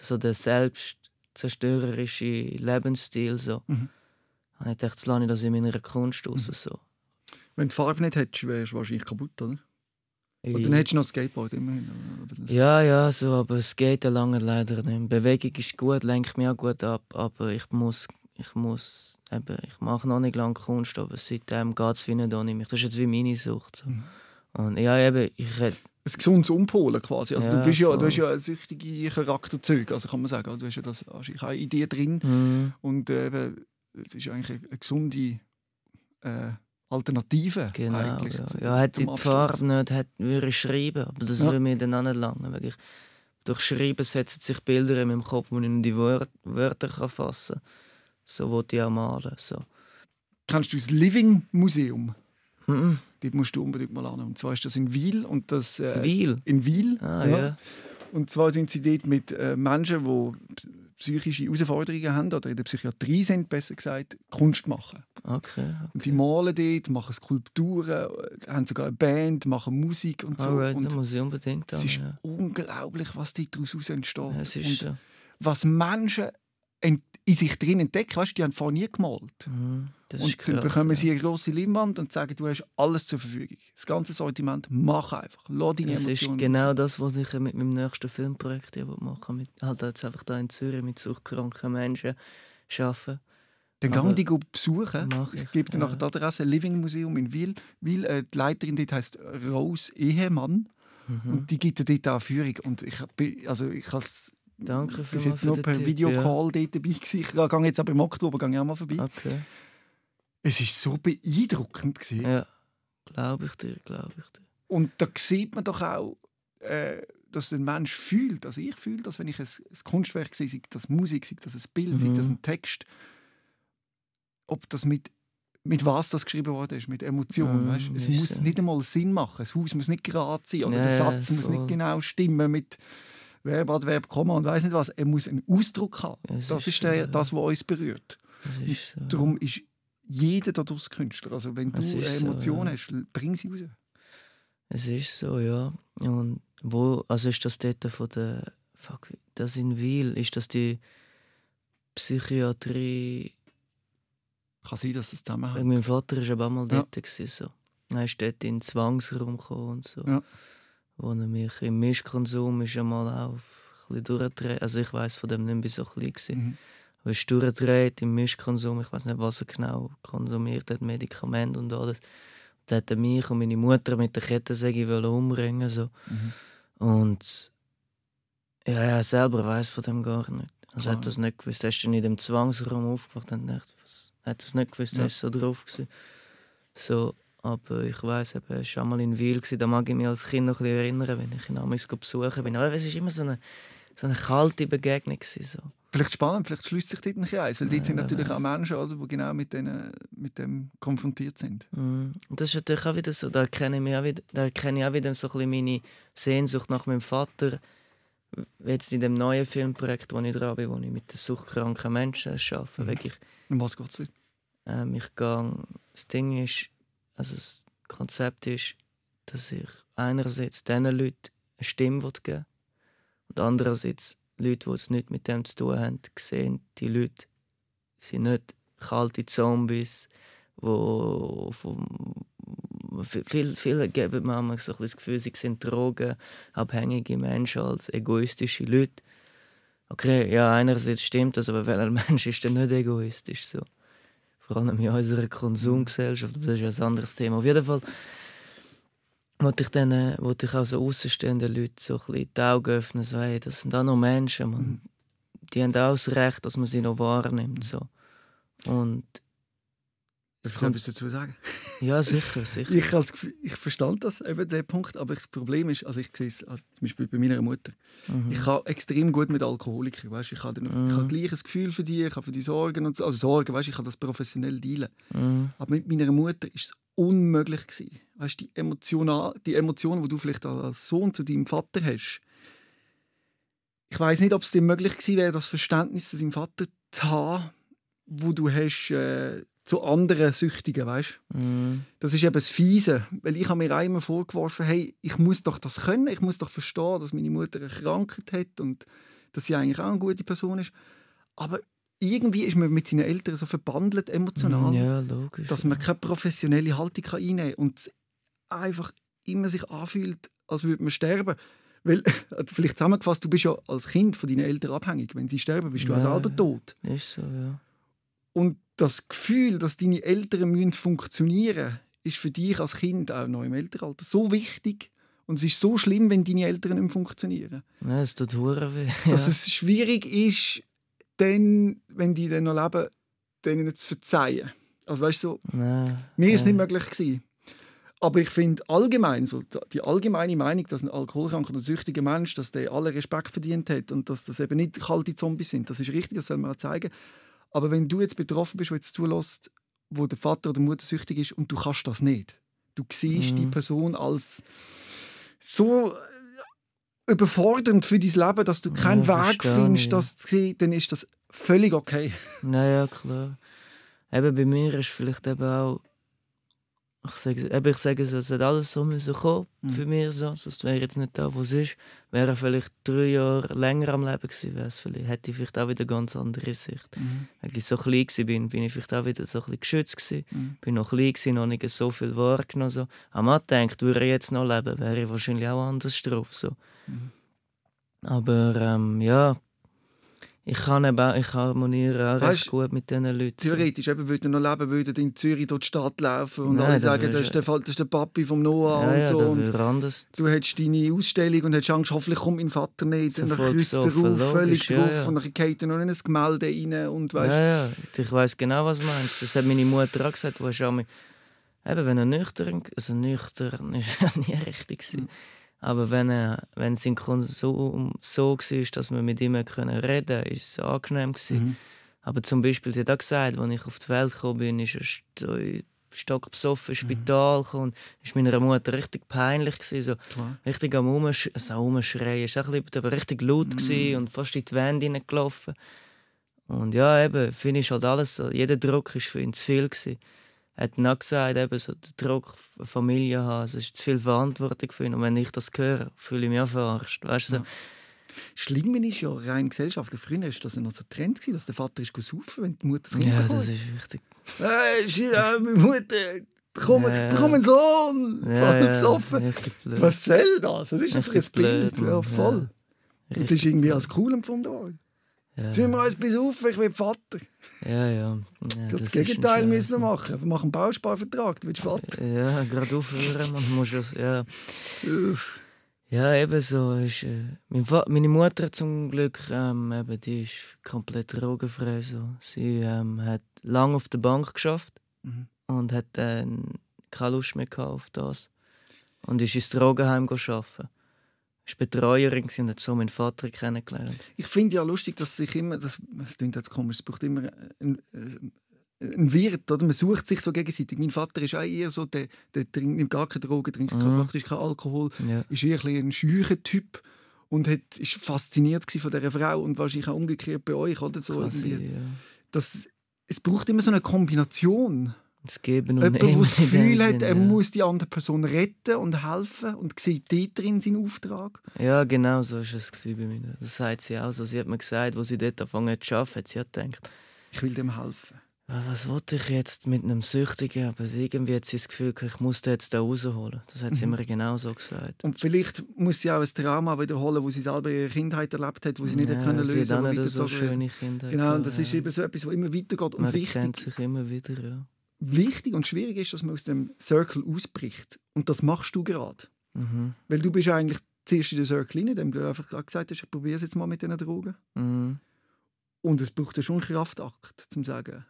so der selbstzerstörerische Lebensstil, so, mhm. habe ich gedacht, jetzt lasse ich das in meiner Kunst raus. Mhm. So. Wenn du die Farbe nicht hättest, wärst du wahrscheinlich kaputt, oder? Und dann hättest du noch Skateboard immerhin. Ja, ja, so, aber Skaten lange leider nicht. Bewegung ist gut, lenkt mich auch gut ab, aber ich muss, ich muss eben, ich mache noch nicht lange Kunst, aber seitdem geht es wie nicht ohne mich. Das ist jetzt wie meine Sucht. So. Mhm. Und ja, eben, ich ein gesundes Umpolen quasi. Also ja, du, bist ja, du hast ja süchtige Charakterzüge, also kann man sagen. Du hast ja das, hast eine Idee drin mhm. und äh, eben, es ist eigentlich eine, gesunde äh, Alternative genau, eigentlich. Ja, zu, ja hätte ich die Farbe nicht, hätte, würde ich schreiben, aber das ja. würde mir dann auch nicht lange. Weil ich, durch Schreiben setzen sich Bilder in meinem Kopf, wo ich die Wörter fassen kann so wollte ich auch malen. So. Kennst du das Living Museum? Mhm. Dort musst du unbedingt mal an. Und zwar ist das in Wiel. Und das, äh, Wiel? In Wiel. Ah, ja. ja. Und zwar sind sie dort mit äh, Menschen, die psychische Herausforderungen haben oder in der Psychiatrie sind, besser gesagt, Kunst machen. Okay, okay. Und die malen dort, machen Skulpturen, haben sogar eine Band, machen Musik und so. Alright, und muss ich unbedingt Es ist ja. unglaublich, was daraus entsteht. Ja, ist, und was Menschen in sich drin entdecken. Weißt, die haben vorher nie gemalt. Mhm, und krass, dann bekommen sie eine grosse Leinwand und sagen, du hast alles zur Verfügung. Das ganze Sortiment, mach einfach. Lass deine das Emotionen ist genau das, was ich mit meinem nächsten Filmprojekt machen will. Halt jetzt einfach da in Zürich mit suchtkranken Menschen arbeiten. Dann gehen die besuchen. Ich, ich gebe dir ja. nach der Adresse Living Museum in Wil. Wil äh, die Leiterin dort heisst Rose Ehemann. Mhm. Und die gibt dir dort auch Führung. Und ich, also ich habe Danke für Bis jetzt nur per Videocall ja. dort dabei gewesen. Ich gehe jetzt aber im Oktober gehe ich auch mal vorbei. Okay. Es war so beeindruckend. Gewesen. Ja, glaube ich dir, glaube ich dir. Und da sieht man doch auch, äh, dass der Mensch fühlt, also ich fühle das, wenn ich ein, ein Kunstwerk sehe, sei das Musik, sei das ein Bild, mhm. sei das ein Text, ob das mit mit was das geschrieben worden ist, mit Emotionen. Mm, weißt? Es muss so. nicht einmal Sinn machen. Das Haus muss nicht gerade sein oder ja, der Satz muss nicht genau stimmen mit Verb, Adverb, Komma und weiß nicht was. Er muss einen Ausdruck haben. Ja, es das ist ist der, das, was uns berührt. Das ist so. Darum ist jeder daraus Künstler. Also wenn du eine so, ja. hast, bring sie raus. Es ist so, ja. Und wo, also ist das dort von der, fuck, das in Wil, ist das die Psychiatrie, Kann sein, dass das zusammenhängt. Mein Vater war aber auch mal Ja. dort. gewesen, So. Er ist dort in den Zwangsraum gekommen und so. Ja. Wo er mich im Mischkonsum ist einmal auch ein bisschen durchgedreht. Also ich weiß von dem nicht mehr so klein. gewesen. Mhm. Aber er ist durchgedreht im Mischkonsum. Ich weiß nicht, was er genau konsumiert hat, Medikamente und alles. Da hat er mich und meine Mutter mit der Kettensäge umbringen so. Mhm. Und ja, er selber weiß von dem gar nicht. Also Klar. hat das nicht gewusst. Er ist dann in dem Zwangsraum aufgewacht und dachte, was, hat das nicht gewusst, Ja. er ist so drauf gewesen. So, aber ich weiß, er war schon mal in gewesen. da mag ich mich als Kind noch ein bisschen erinnern, wenn ich ihn damals besuchen bin. Aber es war immer so eine, so eine kalte Begegnung. So. Vielleicht spannend, vielleicht schließt sich dort ein eins, weil Ja, sind wer natürlich auch Menschen, oder, die genau mit, denen, mit dem konfrontiert sind. Mm. Und das ist natürlich auch wieder so, da erkenne ich, auch wieder, da erkenne ich auch wieder so ein bisschen meine Sehnsucht nach meinem Vater. Jetzt in dem neuen Filmprojekt, wo ich dran bin, wo ich mit den suchtkranken Menschen arbeite. Mhm. Wirklich, Um was geht es? ähm, ich gehe, das Ding ist, also das Konzept ist, dass ich einerseits diesen Leuten eine Stimme geben will und andererseits Leute, die es nicht mit dem zu tun haben, sehen, die Leute sind nicht kalte Zombies, wo vom viel, viele geben mir manchmal so ein bisschen das Gefühl, sie sind drogenabhängige Menschen als egoistische Leute. Okay, ja, einerseits stimmt das, aber welcher Mensch ist denn nicht egoistisch? So? Vor allem in unserer Konsumgesellschaft, das ist ein anderes Thema. Auf jeden Fall wollte ich, dann, wollte ich auch so außenstehenden Leuten so ein bisschen die Augen öffnen, so, hey, das sind auch noch Menschen, man. die haben auch das Recht, dass man sie noch wahrnimmt. So. Und Darf ich etwas dazu sagen? ja, sicher, sicher. Ich, als, ich verstand das, eben den Punkt, aber das Problem ist, also ich sehe es also zum Beispiel bei meiner Mutter, Mhm. ich kann extrem gut mit Alkoholikern, weißt? Ich habe Mhm. ich habe gleich ein Gefühl für die, ich habe für die Sorgen und so, also Sorgen, weißt? Ich kann das professionell dealen. Mhm. Aber mit meiner Mutter ist es unmöglich gewesen. Weißt, die, emotional, die Emotionen, die du vielleicht als Sohn zu deinem Vater hast, ich weiß nicht, ob es dir möglich gewesen wäre, das Verständnis zu deinem Vater zu haben, wo du hast äh, zu anderen Süchtigen, weißt? Mhm. Das ist eben das Fiese, weil ich habe mir auch immer vorgeworfen, hey, ich muss doch das können, ich muss doch verstehen, dass meine Mutter eine Krankheit hat und dass sie eigentlich auch eine gute Person ist. Aber irgendwie ist man mit seinen Eltern so verbandelt emotional, Ja, logisch. dass man keine professionelle Haltung kann einnehmen kann und einfach immer sich anfühlt, als würde man sterben. Weil, vielleicht zusammengefasst, du bist ja als Kind von deinen Eltern abhängig. Wenn sie sterben, bist du auch Ja, selber ja. tot. Ist so, ja. Und das Gefühl, dass deine Eltern müssen funktionieren ist für dich als Kind auch noch im Elternalter so wichtig. Und es ist so schlimm, wenn deine Eltern nicht funktionieren. Nein, es tut hure weh. Dass ja. es schwierig ist, dann, wenn die dann noch leben, denen zu verzeihen. Also weißt du, so, mir ist es ja. nicht möglich gewesen. Aber ich finde allgemein, so, die allgemeine Meinung, dass ein alkoholkranker und süchtiger Mensch, dass der alle Respekt verdient hat und dass das eben nicht kalte Zombies sind, das ist richtig, das soll man auch zeigen. Aber wenn du jetzt betroffen bist, wo jetzt zulässt, wo der Vater oder die Mutter süchtig ist und du kannst das nicht, du siehst Mhm. die Person als so äh, überfordernd für dein Leben, dass du keinen Ja, Weg findest, das zu sehen, dann ist das völlig okay. Naja, klar. Eben bei mir ist vielleicht eben auch. Ich sage, eben, ich sage es, es hat alles so müssen kommen Mhm. für mich so, sonst wäre ich jetzt nicht da, wo es ist. Wäre vielleicht drei Jahre länger am Leben gewesen, vielleicht, hätte ich vielleicht auch wieder eine ganz andere Sicht. Als ich so klein war, bin, bin ich vielleicht auch wieder so ein bisschen geschützt gewesen. Mhm. Bin noch klein gewesen, noch nicht so viel wahrgenommen. So. Man denkt, würde er jetzt noch leben, wäre ich wahrscheinlich auch anders drauf. So. Mhm. Aber ähm, ja, ich kann eben, ich harmoniere auch recht Weißt- gut mit diesen Leuten. Theoretisch, eben, würde noch leben, würde in Zürich durch die Stadt laufen und Nein, alle sagen, das ist, der, das ist der Papi vom Noah Ja, und ja, so. da Und anders. du hättest deine Ausstellung und hättest Angst, hoffentlich kommt mein Vater nicht. So und dann kreuzt er auf, völlig ja, drauf ja. und dann geht er noch in ein Gemälde rein und weißt, Ja, ja, ich weiß genau, was du meinst. Das hat meine Mutter auch gesagt. Du hast auch eben, wenn er nüchtern, also nüchtern ist ja nie richtig gewesen. Aber wenn er, wenn sein Konsum so war, dass wir mit ihm können reden, konnte, ist es angenehm gewesen. Mhm. Aber zum Beispiel, sie hat auch gesagt, als ich auf die Welt gekommen bin, ist er so stockbesoffen ins Spital gekommen. Das war meiner Mutter richtig peinlich. Gewesen, so Klar. richtig am Umsch also Umschreien. Es war ein bisschen, aber richtig laut Mhm. und fast in die Wände hineingelaufen. Und ja, eben, für ihn ist halt alles so, jeder Druck war für ihn zu viel. Gewesen. Er hat dann auch gesagt, eben, so, der Druck, eine Familie haben, es ist zu viel Verantwortung für ihn. Und wenn ich das höre, fühle ich mich auch verarscht. Weißt du. Ja. Schlimm ist ja rein gesellschaftlich. Früher war das ja noch so ein Trend, dass der Vater ist saufen wenn die Mutter das Kind ja, das ist wichtig. Hey, äh, meine Mutter, bekomm, Ja. bekomm einen Sohn! Ja, Voll ja. Was soll das? Was ist das für ein Bild? blöd, ja, voll. Ja. Und das ist irgendwie als cool empfunden worden. Ja. Müssen wir uns besaufen, ich will Vater. Ja, ja. ja das, ist Gegenteil müssen wir Scheiß, machen. Wir machen einen Bausparvertrag, du willst Vater. Ja, gerade aufhören, man muss das, ja. Ja, eben so ist. Äh, mein meine Mutter zum Glück, ähm, eben, die ist komplett drogenfrei. So. Sie ähm, hat lange auf der Bank geschafft Mhm. und hat dann keine Lust mehr auf das. Und ist ins Drogenheim arbeiten. Betreuerin und hat so meinen Vater kennengelernt. Ich finde ja lustig, dass sich immer, das, das klingt jetzt komisch, es braucht immer einen, einen Wirt, oder? Man sucht sich so gegenseitig. Mein Vater ist auch eher so, der, der trinkt nimmt gar keine Drogen, trinkt Mhm. praktisch keinen Alkohol, Ja. ist eher ein, ein Typ und hat, ist fasziniert von dieser Frau und wahrscheinlich auch umgekehrt bei euch, oder? So Quasi, irgendwie. ja. Das, es braucht immer so eine Kombination. Das Geben und Nehmen das in Gefühl hat, er muss die andere Person retten und helfen und sieht dort drin seinen Auftrag. Ja, genau so war es bei mir. Das sagt sie auch so. Sie hat mir gesagt, wo sie dort angefangen hat zu arbeiten, hat sie auch gedacht, Ich will dem helfen. «Ah, was wollte ich jetzt mit einem Süchtigen? Aber irgendwie hat sie das Gefühl, ich muss den jetzt da rausholen. Das hat sie Mhm. mir genau so gesagt. Und vielleicht muss sie auch ein Trauma wiederholen, wo sie selber ihre Kindheit erlebt hat, wo sie nicht ja, hat können sie lösen hat auch nicht so schöne Kinder. Genau, und das ist ja. eben so etwas, was immer weitergeht und Man wichtig, kennt sich immer wieder, ja. Wichtig und schwierig ist, dass man aus dem Circle ausbricht. Und das machst du gerade. Mhm. Weil du bist eigentlich zuerst in den Circle rein, indem du einfach gerade gesagt hast, ich probiere es jetzt mal mit diesen Drogen. Mhm. Und es braucht ja schon einen Kraftakt, um zu sagen,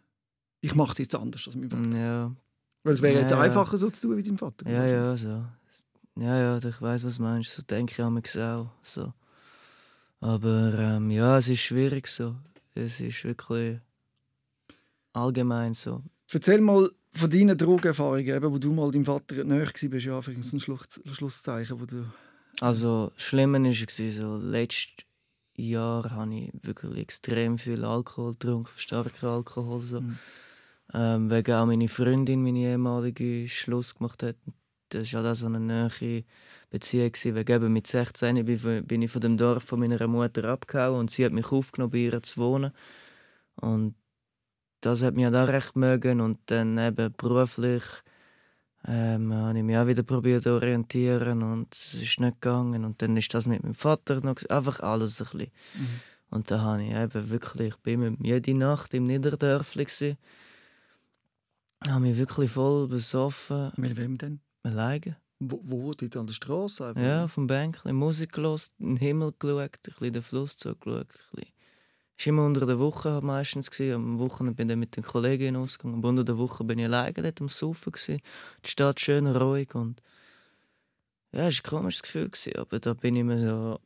ich mache es jetzt anders als mein Vater. Ja, Weil es wäre jetzt Ja, ja. einfacher, so zu tun wie dein Vater. ja, ja, so. Ja, ja, ich weiß, was du meinst. So denke ich manchmal auch. So. Aber ähm, ja, es ist schwierig so. Es ist wirklich allgemein so. Erzähl mal von deinen Drogenerfahrungen, eben, wo du mal deinem Vater näher warst, ja, für ein Schluss, Schlusszeichen, wo du... Also, schlimm war es, so, letztes Jahr habe ich wirklich extrem viel Alkohol getrunken, starken Alkohol. So. Mhm. Ähm, wegen auch meine Freundin, meine ehemalige, Schluss gemacht hat. Das war halt auch so eine nahe Beziehung. Wegen eben mit 16 bin, bin ich von dem Dorf von meiner Mutter abgehauen und sie hat mich aufgenommen, bei ihr zu wohnen. Und das hat mich halt auch recht mögen. Und dann eben beruflich ähm, habe ich mich auch wieder probiert zu orientieren und es ist nicht gegangen. Und dann ist das mit meinem Vater noch gewesen. einfach alles ein bisschen. Mhm. Und da habe ich eben wirklich, ich bin immer jede Nacht im Niederdörfli gsi. habe mich wirklich voll besoffen, Mit wem denn? alleine. Wo, wo? Dort an der Straße? Ja, vom Bänkchen, Musik in den Himmel geschaut, ein bisschen den Fluss zugeschaut. ein bisschen. Es war immer unter der Woche halt meistens. Gewesen. Am Wochenende bin ich mit den Kolleginnen ausgegangen. Aber unter der Woche bin ich alleine dort am Saufen. Gewesen. Die Stadt schön ruhig und ja, es war ein komisches Gefühl. Gewesen. Aber da bin ich mir so,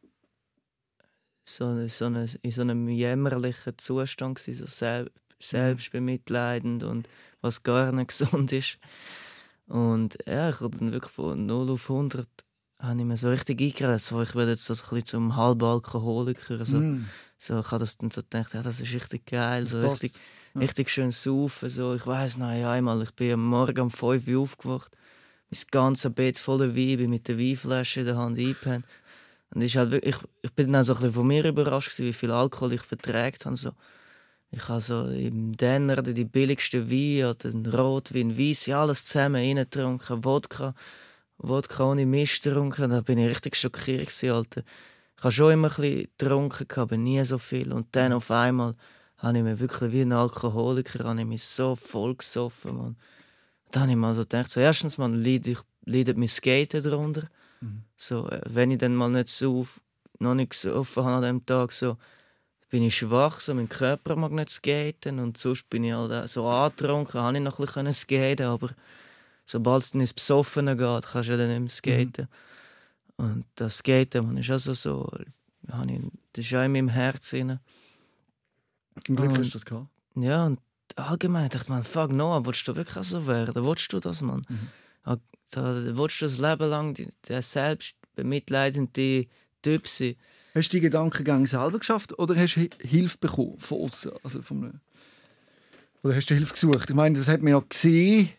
so, so eine, in so einem jämmerlichen Zustand, gewesen, so sel selbstbemitleidend und was gar nicht gesund ist. Und ja, ich habe dann wirklich von 0 auf 100 habe ich mir so richtig eingeredet. So, ich werde jetzt so ein bisschen zum halben Alkoholiker. So, Mhm. so, ich habe das dann so gedacht, ja, das ist richtig geil. So, passt. richtig, Ja. richtig schön saufen. So. Ich weiß noch ja, einmal, ich bin am Morgen um 5 Uhr aufgewacht. Mein ganzes Bett voller Wein, bin mit der Weinflasche in der Hand eingepennt. Und ist halt wirklich, ich, ich bin dann so ein bisschen von mir überrascht, gewesen, wie viel Alkohol ich verträgt habe. So. Ich habe so im Denner die billigsten Wein, oder den Rotwein, Weißwein, alles zusammen reingetrunken, Wodka, Wodka ohne Mist getrunken. Da bin ich richtig schockiert, gewesen, Alter. Ich habe schon immer ein bisschen getrunken, aber nie so viel. Und dann auf einmal habe ich mir wirklich wie ein Alkoholiker habe ich mich so voll gesoffen, Mann. Dann habe ich mal so gedacht, so, erstens mal leidet, leidet mein Skaten darunter. Mhm. So, äh, wenn ich dann mal nicht so auf, noch nicht gesoffen habe an dem Tag, so, bin ich schwach, so, mein Körper mag nicht skaten und sonst bin ich halt auch so angetrunken, habe ich noch ein bisschen skaten, aber sobald es dann ins Besoffene geht, kannst du ja dann nicht mehr skaten. Und das Skaten, man, ist also so, das ist auch in meinem Herz drin. Zum Glück Und- hast du das gehabt. Ja, und allgemein dachte man, fuck Noah, willst du wirklich so werden? Willst du das, Mann? Mhm. Da, da willst du das Leben lang der selbst bemitleidende Typ sein? Hast du die Gedankengang selber geschafft oder hast du Hilfe bekommen von außen? Also von oder hast du Hilfe gesucht? Ich meine, das hat man ja gesehen,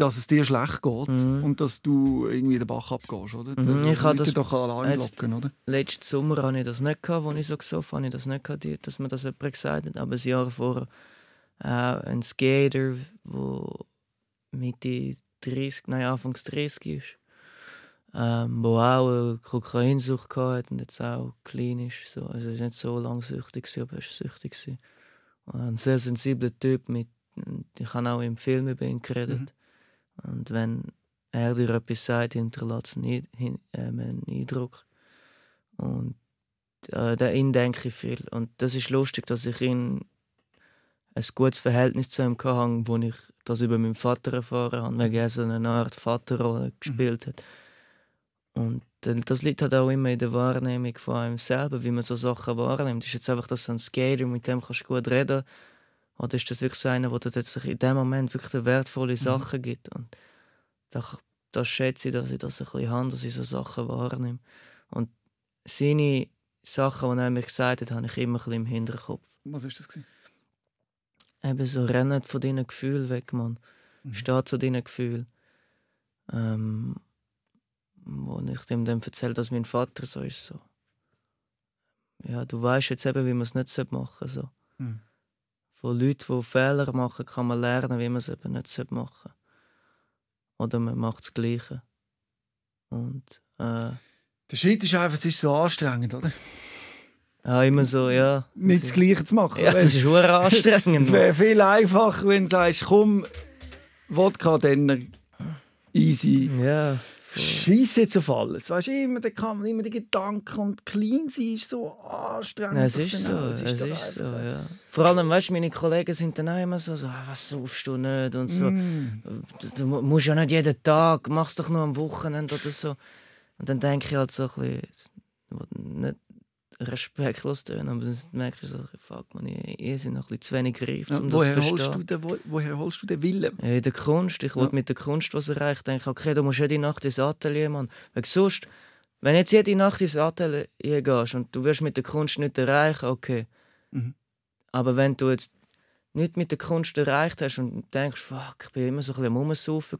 dass es dir schlecht geht mhm. und dass du irgendwie den Bach abgehst, oder? Mhm, ich habe das doch allein locken, oder? Letzten Sommer hatte ich das nicht, gehabt, als ich so gesoffen habe. Ich das nicht, gehabt, dass mir das jemand gesagt hat. Aber ein Jahr vorher äh, ein Skater, der Mitte 30, nein, Anfangs 30 ist, ähm, wo auch eine Kokainsucht hatte und jetzt auch klinisch. So. Also er war nicht so lang süchtig, aber er war süchtig. Ein sehr sensibler Typ. Mit, ich habe auch im Film über ihn geredet. Mhm. Und wenn er dir etwas sagt, hinterlässt einen, äh, einen Eindruck. Und äh, an ihn denke ich viel. Und das ist lustig, dass ich ihn ein gutes Verhältnis zu ihm hatte, wo ich das über meinen Vater erfahren habe, weil er so eine Art Vaterrolle mhm. gespielt hat. Und das liegt halt auch immer in der Wahrnehmung von einem selber, wie man so Sachen wahrnimmt. Ist jetzt einfach das so ein Skater, mit dem kannst du gut reden? Oder ist das wirklich so einer, der dir in dem Moment wirklich wertvolle. Sachen mhm. gibt? Und das, das schätze ich, dass ich das ein bisschen habe, dass ich so Sachen wahrnehme. Und seine Sachen, die er mir gesagt hat, habe ich immer ein bisschen im Hinterkopf. Was ist das? Gewesen? Eben so, rennen von deinen Gefühlen weg, man. Mhm. Steh zu deinen Gefühlen. Ähm, wo ich dem dann erzähle, dass mein Vater so ist. So. Ja, du weißt jetzt eben, wie man es nicht machen sollte. So. Mhm. Von Leuten, die Fehler machen, kann man lernen, wie man es eben nicht machen sollte. Oder man macht das Gleiche. Und, äh, der Schritt ist einfach, es ist so anstrengend, oder? Ja, immer so, ja. Nicht das Gleiche zu machen. Ja, es ist schon anstrengend. es wäre viel einfacher, wenn du sagst, komm, Wodka, dann easy. Ja. Scheiße jetzt auf alles. Weißt du, immer, der kann immer die Gedanken und clean sein ist so anstrengend. Es ist so, es ist, ist so, ja. Vor allem, weißt du, meine Kollegen sind dann auch immer so, so ah, was saufst du nicht und so. Mm. Du, du, musst ja nicht jeden Tag, machst doch nur am Wochenende oder so. Und dann denke ich halt so ein bisschen, nicht respektlos tönen, aber dann merke ich so, fuck man, ich, ich sind noch ein bisschen zu wenig reif, um ja, das zu verstehen. Den, wo, woher holst du den Willen? Ja, in der Kunst. Ich ja. wollte mit der Kunst was erreichen. denke ich, okay, du musst jede Nacht ins Atelier, Mann. Weil sonst, wenn jetzt jede Nacht ins Atelier gehst und du wirst mit der Kunst nicht erreichen, okay. Mhm. Aber wenn du jetzt nicht mit der Kunst erreicht hast und denkst, fuck, ich bin immer so ein bisschen am Rumsaufen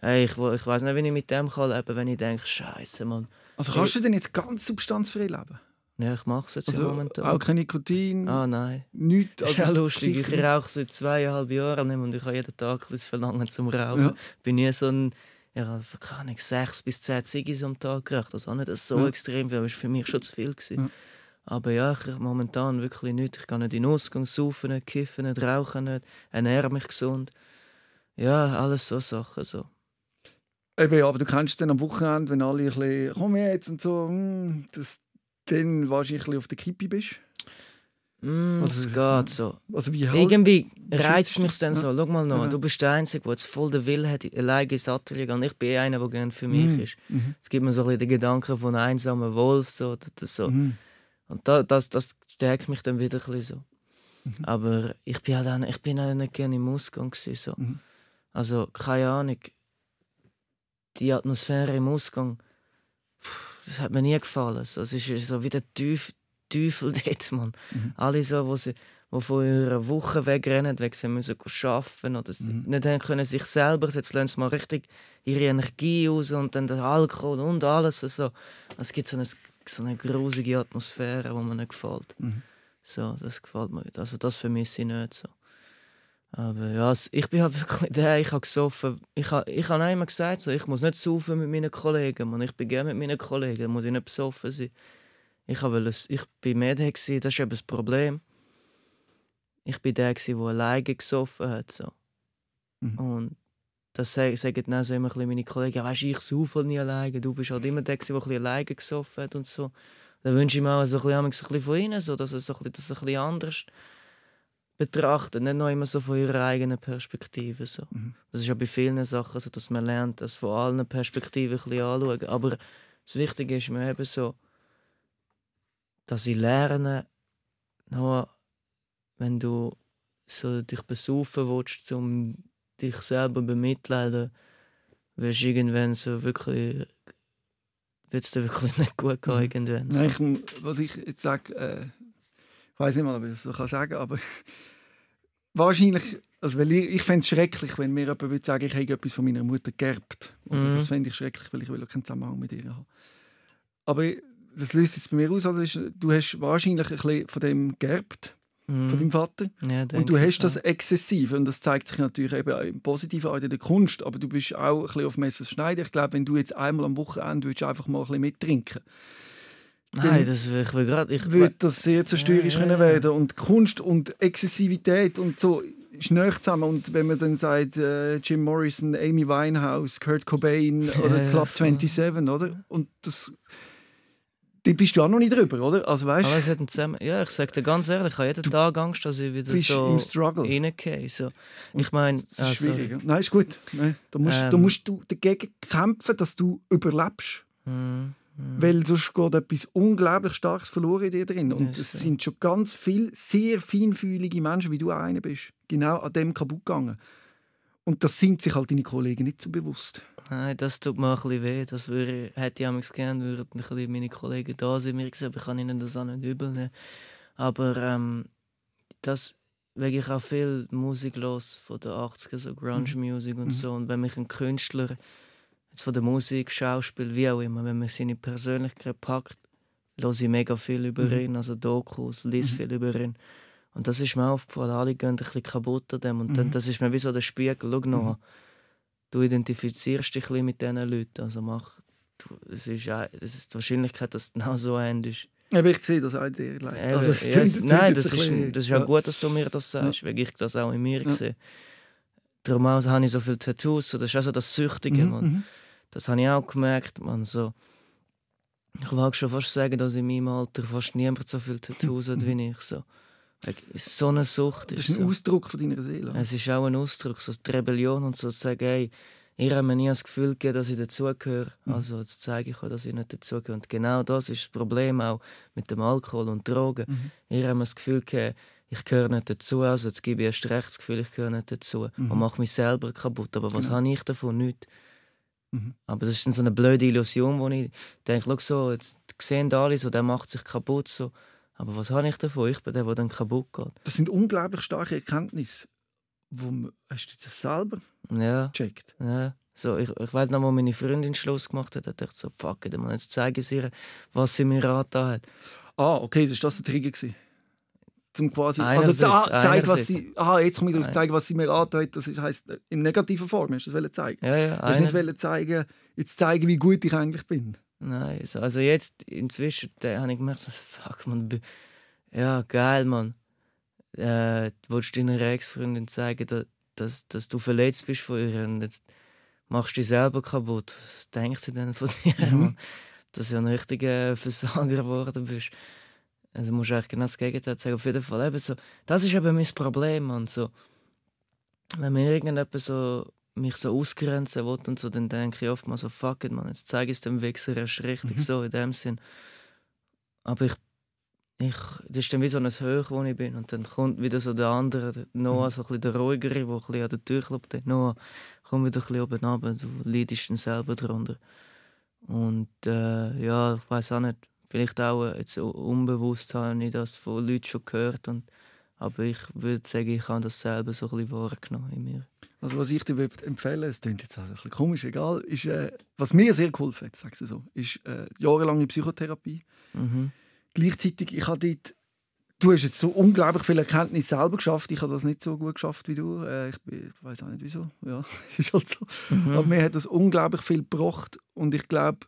Hey, ich, ich weiß nicht, wie ich mit dem kann leben, wenn ich denke, Scheiße, Mann. Also kannst du denn jetzt ganz substanzfrei leben? Ja, ich mache es jetzt also, momentan. Auch kein Nikotin? Ah, nein. Nichts? Also das ist ja lustig. Ich rauche seit zweieinhalb Jahren nicht und ich habe jeden Tag ein Verlangen zum Rauchen. Ja. Bin nie so ein... Ich habe keine sechs bis zehn Ziggis am Tag geraucht. Das war nicht so ja. extrem viel, das war für mich schon zu viel. Ja. Aber ja, ich momentan wirklich nicht. Ich kann nicht in den Ausgang saufen, nicht kiffen, nicht rauchen, nicht, ernähre mich gesund. Ja, alles so Sachen. So. Eben, ja, aber du kennst dann am Wochenende, wenn alle ein bisschen «Komm jetzt» und so, hm, das, dann wahrscheinlich auf der Kippe bist? Mm, also, es geht so. Also halt, Irgendwie reizt mich dann ja. so. Schau mal noch, ja. du bist der Einzige, der jetzt voll den Willen hat, alleine ins Atelier gehen. Ich bin eh einer, der gerne für mich mhm. ist. Mhm. Es gibt mir so ein bisschen den Gedanken von einem einsamen Wolf. So, das, so. Mhm. Und da, das, das stärkt mich dann wieder ein bisschen so. Mhm. Aber ich bin halt auch, ich bin auch nicht gerne im Ausgang. Gewesen, so. Mhm. Also, keine Ahnung. Die Atmosphäre im Ausgang das hat mir nie gefallen. Das ist so wie der Teufel, Teufel dort, Mann. Mhm. Alle so, wo sie wo von ihrer Woche wegrennen, weil sie müssen arbeiten oder mhm. nicht haben können sich selber, jetzt lassen sie mal richtig ihre Energie aus und dann der Alkohol und alles. So. Es gibt so eine, so eine grusige Atmosphäre, die mir nicht gefällt. Mhm. So, das gefällt mir nicht. Also das vermisse ich nicht so. Aber ja, ich bin halt wirklich der, ich habe gesoffen. Ich habe ich hab immer gesagt, so, ich muss nicht saufen mit meinen Kollegen. Man. Ich bin gerne mit meinen Kollegen, muss ich nicht besoffen sein. Ich, wollte, ich bin mehr der, das ist eben das Problem. Ich bin der, der alleine gesoffen hat. So. Mhm. Und das sagen dann so immer meine Kollegen, ja, weißt du, ich saufe nie alleine, du bist halt immer der, der alleine gesoffen hat und so. Dann wünsche ich mir auch so ein bisschen von ihnen, so, dass es so ein bisschen, das ein bisschen anders ist betrachten, nicht nur immer so von ihrer eigenen Perspektive. So. Mhm. Das ist ja bei vielen Sachen so, dass man lernt, das von allen Perspektiven ein bisschen anschauen. Aber das Wichtige ist mir eben so, dass ich lerne, nur wenn du so dich besaufen willst, um dich selber bemitleiden, wirst du irgendwann so wirklich wird es dir wirklich nicht gut gehen Mhm. irgendwann. Nein, ich, was ich jetzt sage, äh, ich weiß nicht mal, ob ich das so kann sagen aber wahrscheinlich, also weil ich, ich fände es schrecklich, wenn mir jemand würde sagen, ich habe etwas von meiner Mutter geerbt. Mhm. Das fände ich schrecklich, weil ich will keinen Zusammenhang mit ihr haben. Aber das löst jetzt bei mir aus, also ist, du hast wahrscheinlich ein bisschen von dem geerbt, Mhm. von deinem Vater. ja, Und du hast das exzessiv und das zeigt sich natürlich eben auch im positiven Art in der Kunst, aber du bist auch ein bisschen auf Messers Schneider. Ich glaube, wenn du jetzt einmal am Wochenende würdest einfach mal ein bisschen mittrinken Nein, das ich will gerade. Ich würde das sehr zerstörerisch Ja, können ja. werden und Kunst und Exzessivität und so ist näher zusammen und wenn man dann sagt äh, Jim Morrison, Amy Winehouse, Kurt Cobain oder Club voll. 27, oder? Und das da bist du auch noch nicht drüber, oder? Also weißt Aber es hat zusammen. Ja, ich sag dir ganz ehrlich, ich habe jeden Tag Angst, dass ich wieder bist so im Struggle. reingehe. So. Ich meine, Das ist also, schwierig. Nein, ist gut. Nein, da, musst, da Ähm. musst du dagegen kämpfen, dass du überlebst. hm, hm. Weil sonst geht etwas unglaublich Starkes verloren in dir drin. Und es sind schon ganz viele sehr feinfühlige Menschen, wie du einer bist, genau an dem kaputt gegangen. Und das sind sich halt deine Kollegen nicht so bewusst. Nein, das tut mir ein bisschen weh. Das würde, hätte ich amigs gerne, würden ein meine Kollegen da sein. Mir gesagt, ich kann ihnen das auch nicht übel nehmen. Aber ähm, das, weil ich auch viel Musik los von den 80er, so Grunge-Musik und Mhm. so. Und wenn mich ein Künstler, jetzt von der Musik, Schauspiel, wie auch immer, wenn man seine Persönlichkeit packt, höre ich mega viel über Mhm. ihn, also Dokus, lese Mhm. viel über ihn. Und das ist mir aufgefallen, alle gehen ein bisschen kaputt an dem. Und dann, Mhm. das ist mir wie so der Spiegel, schau noch Mhm. Du identifizierst dich ein bisschen mit diesen Leuten. Also mach, du, es ist, ein- es ist die Wahrscheinlichkeit, dass es genau so endest. Aber ich sehe das auch dir. leider. Eben, Also, es ja, tönt- es- es tönt nein, das ein ist, bisschen- das ist auch ja. gut, dass du mir das sagst, weil ich das auch in mir Ja. sehe. Darum habe ich so viele Tattoos. Das ist auch so das Süchtige. Mhm. Das habe ich auch gemerkt. Man, so. Ich mag schon fast sagen, dass in meinem Alter fast niemand so viele Tattoos hat wie ich. So. So eine Sucht Das ist. ist ein so. Ausdruck von deiner Seele. Es ist auch ein Ausdruck, so die Rebellion und so zu sagen, hey, ihr habt mir nie das Gefühl gegeben, dass ich dazugehöre. Mhm. Also jetzt zeige ich euch, dass ich nicht dazugehöre. Und genau das ist das Problem auch mit dem Alkohol und Drogen. Mhm. Ihr habt mir das Gefühl gegeben, ich gehöre nicht dazu. Also jetzt gebe ich erst recht das Gefühl, ich gehöre nicht dazu. Mhm. Und mache mich selber kaputt. Aber was Genau. habe ich davon? Nichts. Mhm. Aber das ist so eine blöde Illusion, wo ich denke, so, jetzt sehen alle so, der macht sich kaputt. So. Aber was habe ich davon? Ich bin der, der dann kaputt geht. Das sind unglaublich starke Erkenntnisse. Wo man, hast du das selber Ja. gecheckt? Ja, so, ich, ich weiß noch, wo meine Freundin Schluss gemacht hat, hat ich so, fuck it, jetzt zeige ich ihr, was sie mir angetan hat. Ah, okay, das war das der Trigger. Gewesen. Zum quasi, also Einerseits, ah, zeigen, was sie, aha, jetzt komme ich darauf, Ein- zeigen, was sie mir angetan. Das ist, heisst, äh, in negativer Form hast du das zeigen. Ja, ja, Du hast einer, nicht wollen zeigen, jetzt zeigen, wie gut ich eigentlich bin. Nein, so, also jetzt, inzwischen, habe ich gemerkt, so, fuck, man, ja, geil, man. Äh, du willst deiner Ex-Freundin zeigen, dass, dass, dass du verletzt bist von ihr und jetzt machst du dich selber kaputt. Was denkt sie denn von dir, Mhm. Dass du ein richtiger Versager geworden bist. Also musst du eigentlich genau das Gegenteil sagen. Auf jeden Fall eben so, das ist eben mein Problem, man. So, wenn mir irgendjemand so mich so ausgrenzen will und so, dann denke ich oft mal so, fuck it, man, jetzt zeige ich es dem Wichser erst richtig Mhm. so, in dem Sinn. Aber ich, ich, das ist dann wie so ein Höch, wo ich bin. Und dann kommt wieder so der andere, der Noah, Mhm. so ein bisschen der Ruhigere, der ein bisschen an der Tür klopft. Der Noah, komm wieder ein bisschen oben runter, du leidest dann selber darunter. Und äh, ja, ich weiß auch nicht, vielleicht auch äh, jetzt unbewusst habe ich das von Leuten schon gehört. Und, aber ich würde sagen, ich habe das selber so ein bisschen wahrgenommen in mir. Also was ich dir würde empfehlen es klingt jetzt also ein bisschen komisch, egal, ist, äh, was mir sehr geholfen hat, sagst du so, ist äh, jahrelange Psychotherapie. Mhm. Gleichzeitig, ich habe dort, du hast jetzt so unglaublich viele Erkenntnisse selber geschafft, ich habe das nicht so gut geschafft wie du. Äh, ich bin- ich weiß auch nicht wieso, ja, es ist halt so. Mhm. Aber mir hat das unglaublich viel gebracht und ich glaube,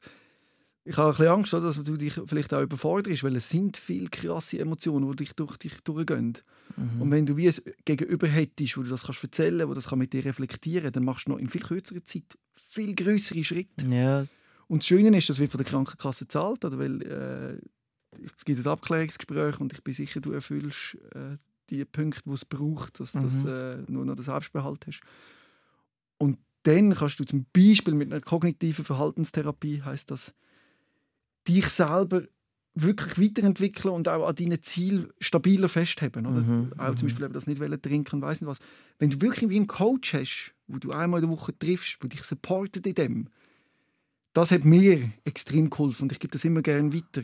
ich habe ein bisschen Angst, dass du dich vielleicht auch überforderst, weil es sind viele krasse Emotionen, die dich durch dich durchgehen. Mhm. Und wenn du wie ein Gegenüber hättest, wo du das kannst erzählen, wo das kann mit dir reflektieren, dann machst du noch in viel kürzerer Zeit viel größere Schritte. Ja, Und das Schöne ist, das wird von der Krankenkasse gezahlt, oder? weil äh, es gibt ein Abklärungsgespräch und ich bin sicher, du erfüllst äh, die Punkte, die es braucht, dass du das, Mhm. äh, nur noch den Selbstbehalt hast. Und dann kannst du zum Beispiel mit einer kognitiven Verhaltenstherapie, heißt das, dich selber wirklich weiterentwickeln und auch an deinen Zielen stabiler festhalten. Oder? Mhm, Auch zum Beispiel eben das nicht wollen trinken und weiss nicht was. Wenn du wirklich wie einen Coach hast, wo du einmal in der Woche triffst, der dich supportet in dem, das hat mir extrem geholfen und ich gebe das immer gerne weiter.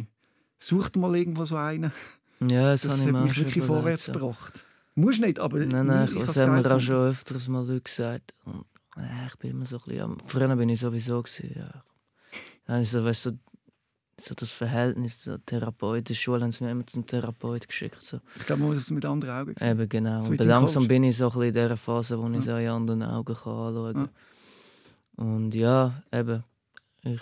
Such mal irgendwo so einen. Ja, das, Das hat mich wirklich vorwärts ja. gebracht. Musst nicht, aber Nein, nein, ich ich, das haben mir auch schon öfters mal Leute gesagt. Und, äh, ich bin immer so ein bisschen. Früher bin ich sowieso gewesen, ja. Dann ich so, weißt du, so, so das Verhältnis zur Therapeut, in der Schule haben sie mich immer zum Therapeut geschickt. So. Ich glaube, man muss es mit anderen Augen sehen. Eben genau. So Und langsam bin ich so ein bisschen in dieser Phase, wo ich Ja. so in anderen Augen kann anschauen Ja. kann. Und ja, eben, ich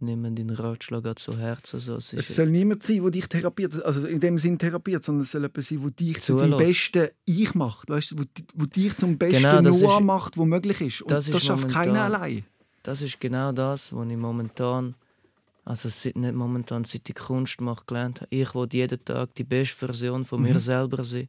nehme deinen Ratschlag zu Herzen. Also, es Es soll niemand sein, der dich therapiert, also in dem Sinn therapiert, sondern es soll jemand sein, der dich zu deinem besten Ich macht, weißt du, wo, wo dich zum besten Genau, Noah ist- macht, wo möglich ist. Und das das, schafft keiner momentan- allein. das ist genau das, was ich momentan, also seit, nicht momentan, seit ich Kunst mache, gelernt habe. Ich will jeden Tag die beste Version von mir Mhm. selber sein.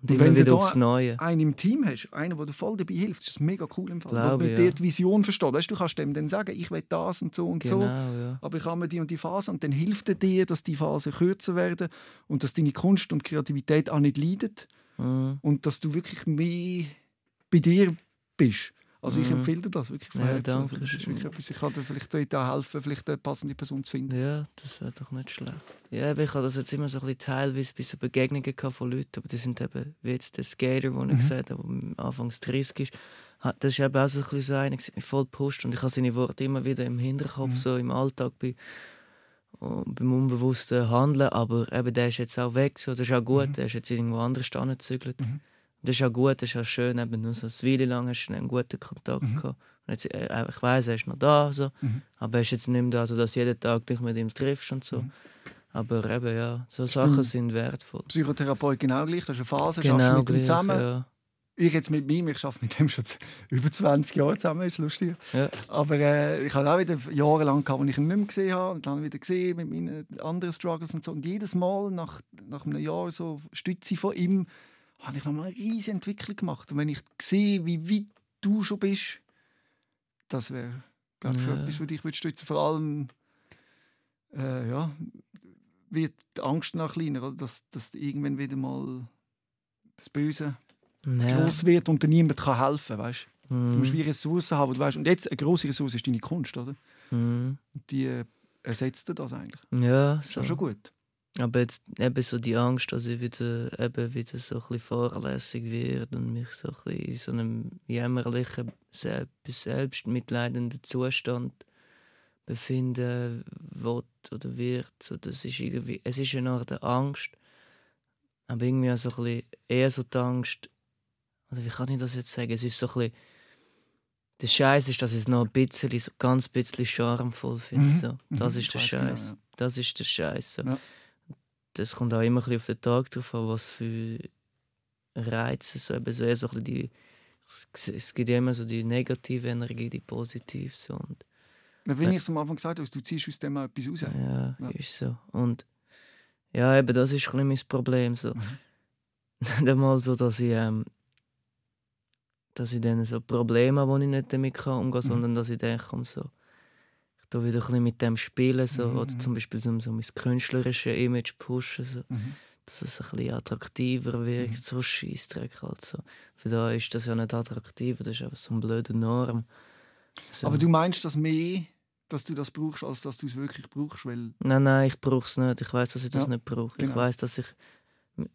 Und Und wenn du wieder da aufs Neue. Einen im Team hast, einer, der dir voll dabei hilft, ist das mega cool im Fall. Glaube mit dir ja. die Vision versteht. Weißt, du kannst dem dann sagen, ich will das und so und Genau, so. ja. Aber ich habe die und die Phase und dann hilft er dir, dass die Phasen kürzer werden und dass deine Kunst und Kreativität auch nicht leidet Mhm. und dass du wirklich mehr bei dir bist. Also ich Mhm. empfehle dir das wirklich von Ja, Herzen. Also danke das ist wirklich etwas, ich kann dir vielleicht auch helfen, vielleicht eine passende Person zu finden. Ja, das wäre doch nicht schlecht. Ja, ich habe das jetzt immer so ein bisschen teilweise bei so Begegnungen von Leuten, aber die sind eben, wie jetzt der Skater, den ich Mhm. gesagt habe, der anfangs 30 ist, das ist eben auch so ein bisschen so einer, der mich voll pusht und ich habe seine Worte immer wieder im Hinterkopf, Mhm. so im Alltag bei, und beim unbewussten Handeln, aber eben der ist jetzt auch weg, so, das ist auch gut, Mhm. der ist jetzt irgendwo anders gezügelt. Mhm. Das ist auch gut, das ist auch schön, eben nur so eine Weile lang hast du einen guten Kontakt Mhm. gehabt. Und jetzt, äh, ich weiß, er ist noch da, so. Mhm. aber er ist jetzt nicht mehr da, so dass du jeden Tag dich mit ihm triffst und so. Mhm. Aber eben, ja, so Sachen sind wertvoll. Psychotherapeut genau gleich, das ist eine Phase, genau, Genau, mit ihm gleich, zusammen. ja. Ich jetzt mit ihm, ich arbeite mit dem schon über 20 Jahre zusammen, ist lustig. Ja. Aber äh, ich hatte auch wieder Jahre lang, gehabt, wo ich ihn nicht mehr gesehen habe. Und dann habe wieder gesehen mit meinen anderen Struggles und so. Und jedes Mal nach, nach einem Jahr so Stütze von ihm, habe ich nochmal eine riesige Entwicklung gemacht. Und wenn ich sehe, wie weit du schon bist, das wäre, glaube ich, schon Ja. etwas, was dich stützen Vor allem, äh, ja, wird die Angst noch kleiner, oder? Dass, dass irgendwann wieder mal das Böse zu Ja. groß wird und dir niemand kann helfen kann. Du musst Mhm. wie Ressourcen haben, du weißt. Und jetzt eine grosse Ressource ist deine Kunst, oder? Und die äh, ersetzt dir das eigentlich. Ja, Das ist so. schon gut. Aber jetzt eben so die Angst, dass ich wieder, eben wieder so ein bisschen fahrlässig werde und mich so ein bisschen in so einem jämmerlichen, selbstmitleidenden Zustand befinden will oder wird. So, das ist irgendwie, es ist eine Art Angst, aber irgendwie auch so ein bisschen, eher so die Angst, oder wie kann ich das jetzt sagen, es ist so ein bisschen, der Scheiß ist, dass ich es noch ein bisschen, so ganz bisschen charmvoll finde. Mhm. So. Das Mhm, ist der weiss genau, Scheiß. ja. Das ist der Scheiß. So. Ja. Das kommt auch immer ein bisschen auf den Tag drauf an, was für Reize so, eben so, so die es, gibt ja immer so die negative Energie, die positive. So. Und, Ja, Wie ich es am Anfang gesagt habe, du ziehst aus dem etwas raus. ja, Ja. ist so. Und ja, eben das ist ein mein Problem. So. Mhm. Nicht einmal so, dass ich, ähm, dass ich dann so Probleme habe, die ich nicht damit kann umgehen Mhm. sondern dass ich denke, komm, so, ich tu wieder ein bisschen mit dem spielen so, Mhm, oder zum Beispiel so, so mein künstlerisches Image pushen. So. Mhm. dass es ein bisschen attraktiver wirkt, Mhm. so Scheissdreck halt so. Für da ist das ja nicht attraktiv, das ist einfach so eine blöde Norm. So. Aber du meinst das mehr, dass du das brauchst, als dass du es wirklich brauchst? Weil, Nein, nein, ich brauche es nicht. Ich weiß, dass ich das Ja, nicht brauche. Ich genau. weiß, dass ich,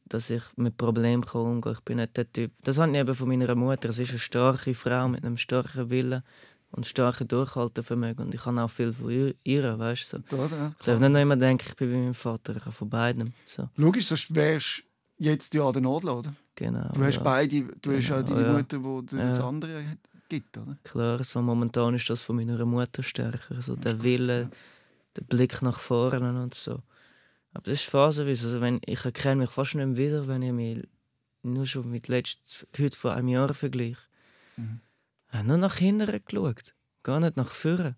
dass ich mit Problemen kann umgehen kann. Ich bin nicht der Typ. Das habe ich eben von meiner Mutter. Sie ist eine starke Frau mit einem starken Willen und starken Durchhaltevermögen. Und ich kann auch viel von ihr, weißt du. So. ja, Ich darf nicht noch immer denken, ich bin wie mein Vater. Ich habe von beidem. So, Logisch, sonst wärst du jetzt ja an der Nadel, oder? genau. Du hast ja. beide, du hast ja Genau, deine ja. Mutter, die das andere gibt, oder? Klar, so momentan ist das von meiner Mutter stärker. So der Wille, der Blick nach vorne und so. Aber das ist phasenweise. Also wenn, ich erkenne mich fast nicht mehr wieder, wenn ich mich nur schon mit letzt, heute vor einem Jahr vergleiche. Mhm. Ich habe nur nach hinten geschaut, gar nicht nach vorne.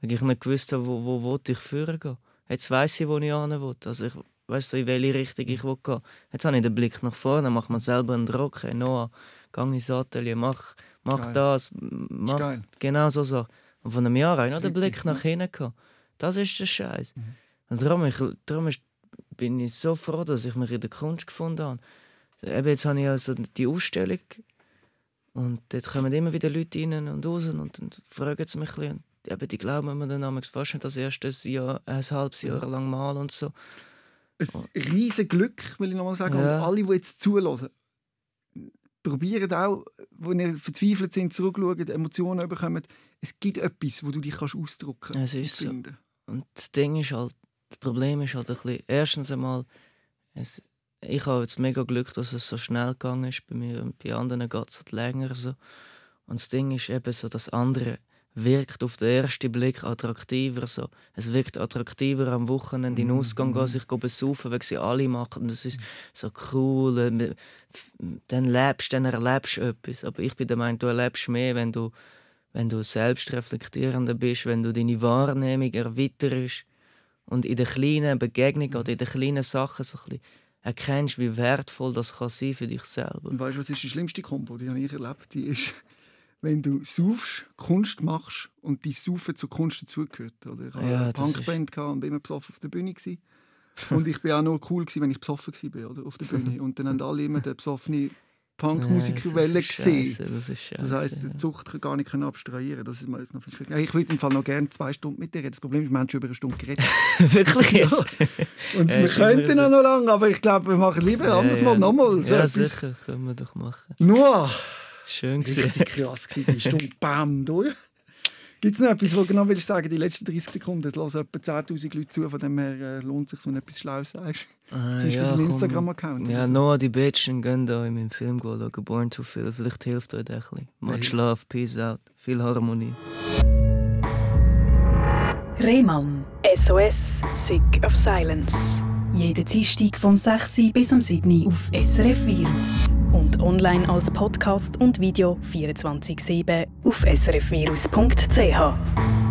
Weil ich nicht gewusst habe, wo, wo, ich vorne gehen. Jetzt weiss ich, wo ich hin will. Also ich weiss in welche Richtung ich will gehen Jetzt habe ich den Blick nach vorne, mache mir selber einen Druck. Hey, Noah, geh ins Atelier, mach, mach Geil. das, mach geil. Genau so. so. Und von einem Jahr habe ich noch den Blick nach ja. hinten gehabt. Das ist der Scheiß. Mhm. Und darum, ich, darum ist, bin ich so froh, dass ich mich in der Kunst gefunden habe. Eben jetzt habe ich also die Ausstellung und dort kommen immer wieder Leute rein und raus und dann fragen sie mich ein bisschen. Und eben, die glauben mir dann fast nicht das erste Jahr, ein halbes Jahr lang mal und so. Ein riesiges Glück, will ich nochmal sagen. Ja. Und alle, die jetzt zulassen, probieren auch, wenn ihr verzweifelt sind, zurückschauen, Emotionen bekommen. Es gibt etwas, wo du dich kannst ausdrücken kannst. Es ist so. Und das Ding ist halt, das Problem ist halt ein bisschen, erstens einmal, es, ich habe jetzt mega Glück, dass es so schnell gegangen ist bei mir und bei anderen geht es halt länger so. Und das Ding ist eben so, dass andere wirkt auf den ersten Blick attraktiver. So. Es wirkt attraktiver am Wochenende in den Ausgang gehen, mhm. sich besaufen, weil sie alle machen. Das ist so cool. Äh, dann lebst dann erlebst du etwas. Aber ich bin der Meinung, du erlebst mehr, wenn du, wenn du selbstreflektierender bist, wenn du deine Wahrnehmung erweiterst und in den kleinen Begegnungen oder in den kleinen Sachen so ein bisschen erkennst, wie wertvoll das kann sein für dich selber. Und weißt du, was ist die schlimmste Kombo, die habe ich erlebt? Die ist wenn du saufst, Kunst machst und dein Saufen zur Kunst dazugehört. Oder? Ich hatte ja, eine Punkband ist... und bin immer besoffen auf der Bühne. Gewesen. und ich war auch nur cool, gewesen, wenn ich besoffen war oder, auf der Bühne. Und dann haben alle immer den besoffenen Punkmusiker ja, gesehen. Das, ist das heisst, die Zucht kann gar nicht abstrahieren. Das ist mir jetzt noch viel schwieriger. Ich würde im Fall noch gerne zwei Stunden mit dir reden. Das Problem ist, wir haben schon über eine Stunde geredet. Wirklich jetzt? Und ja, wir könnten auch noch lange, aber ich glaube, wir machen lieber ja, anders mal nochmal. So ja, sicher, können wir doch machen. Nur Schön gewesen. Richtig krass gewesen, die Stunde bam durch. Gibt es noch etwas, was genau willst sagen, die letzten 30 Sekunden? Es hören etwa 10'000 Leute zu, von dem her äh, lohnt es sich, wenn du etwas Schlaues sagst. Ah, Zum ja, Instagram-Account. Ja, so. Noah, die Bitchen, gehen da in meinen Film schauen, Born to Feel. Vielleicht hilft euch das ein bisschen. Much love, peace out, viel Harmonie. Rehmann. SOS, Sick of Silence. Jeden Dienstag vom 6 bis am 7 auf SRF Virus. Und online als Podcast und Video 24-7 auf srfvirus.ch.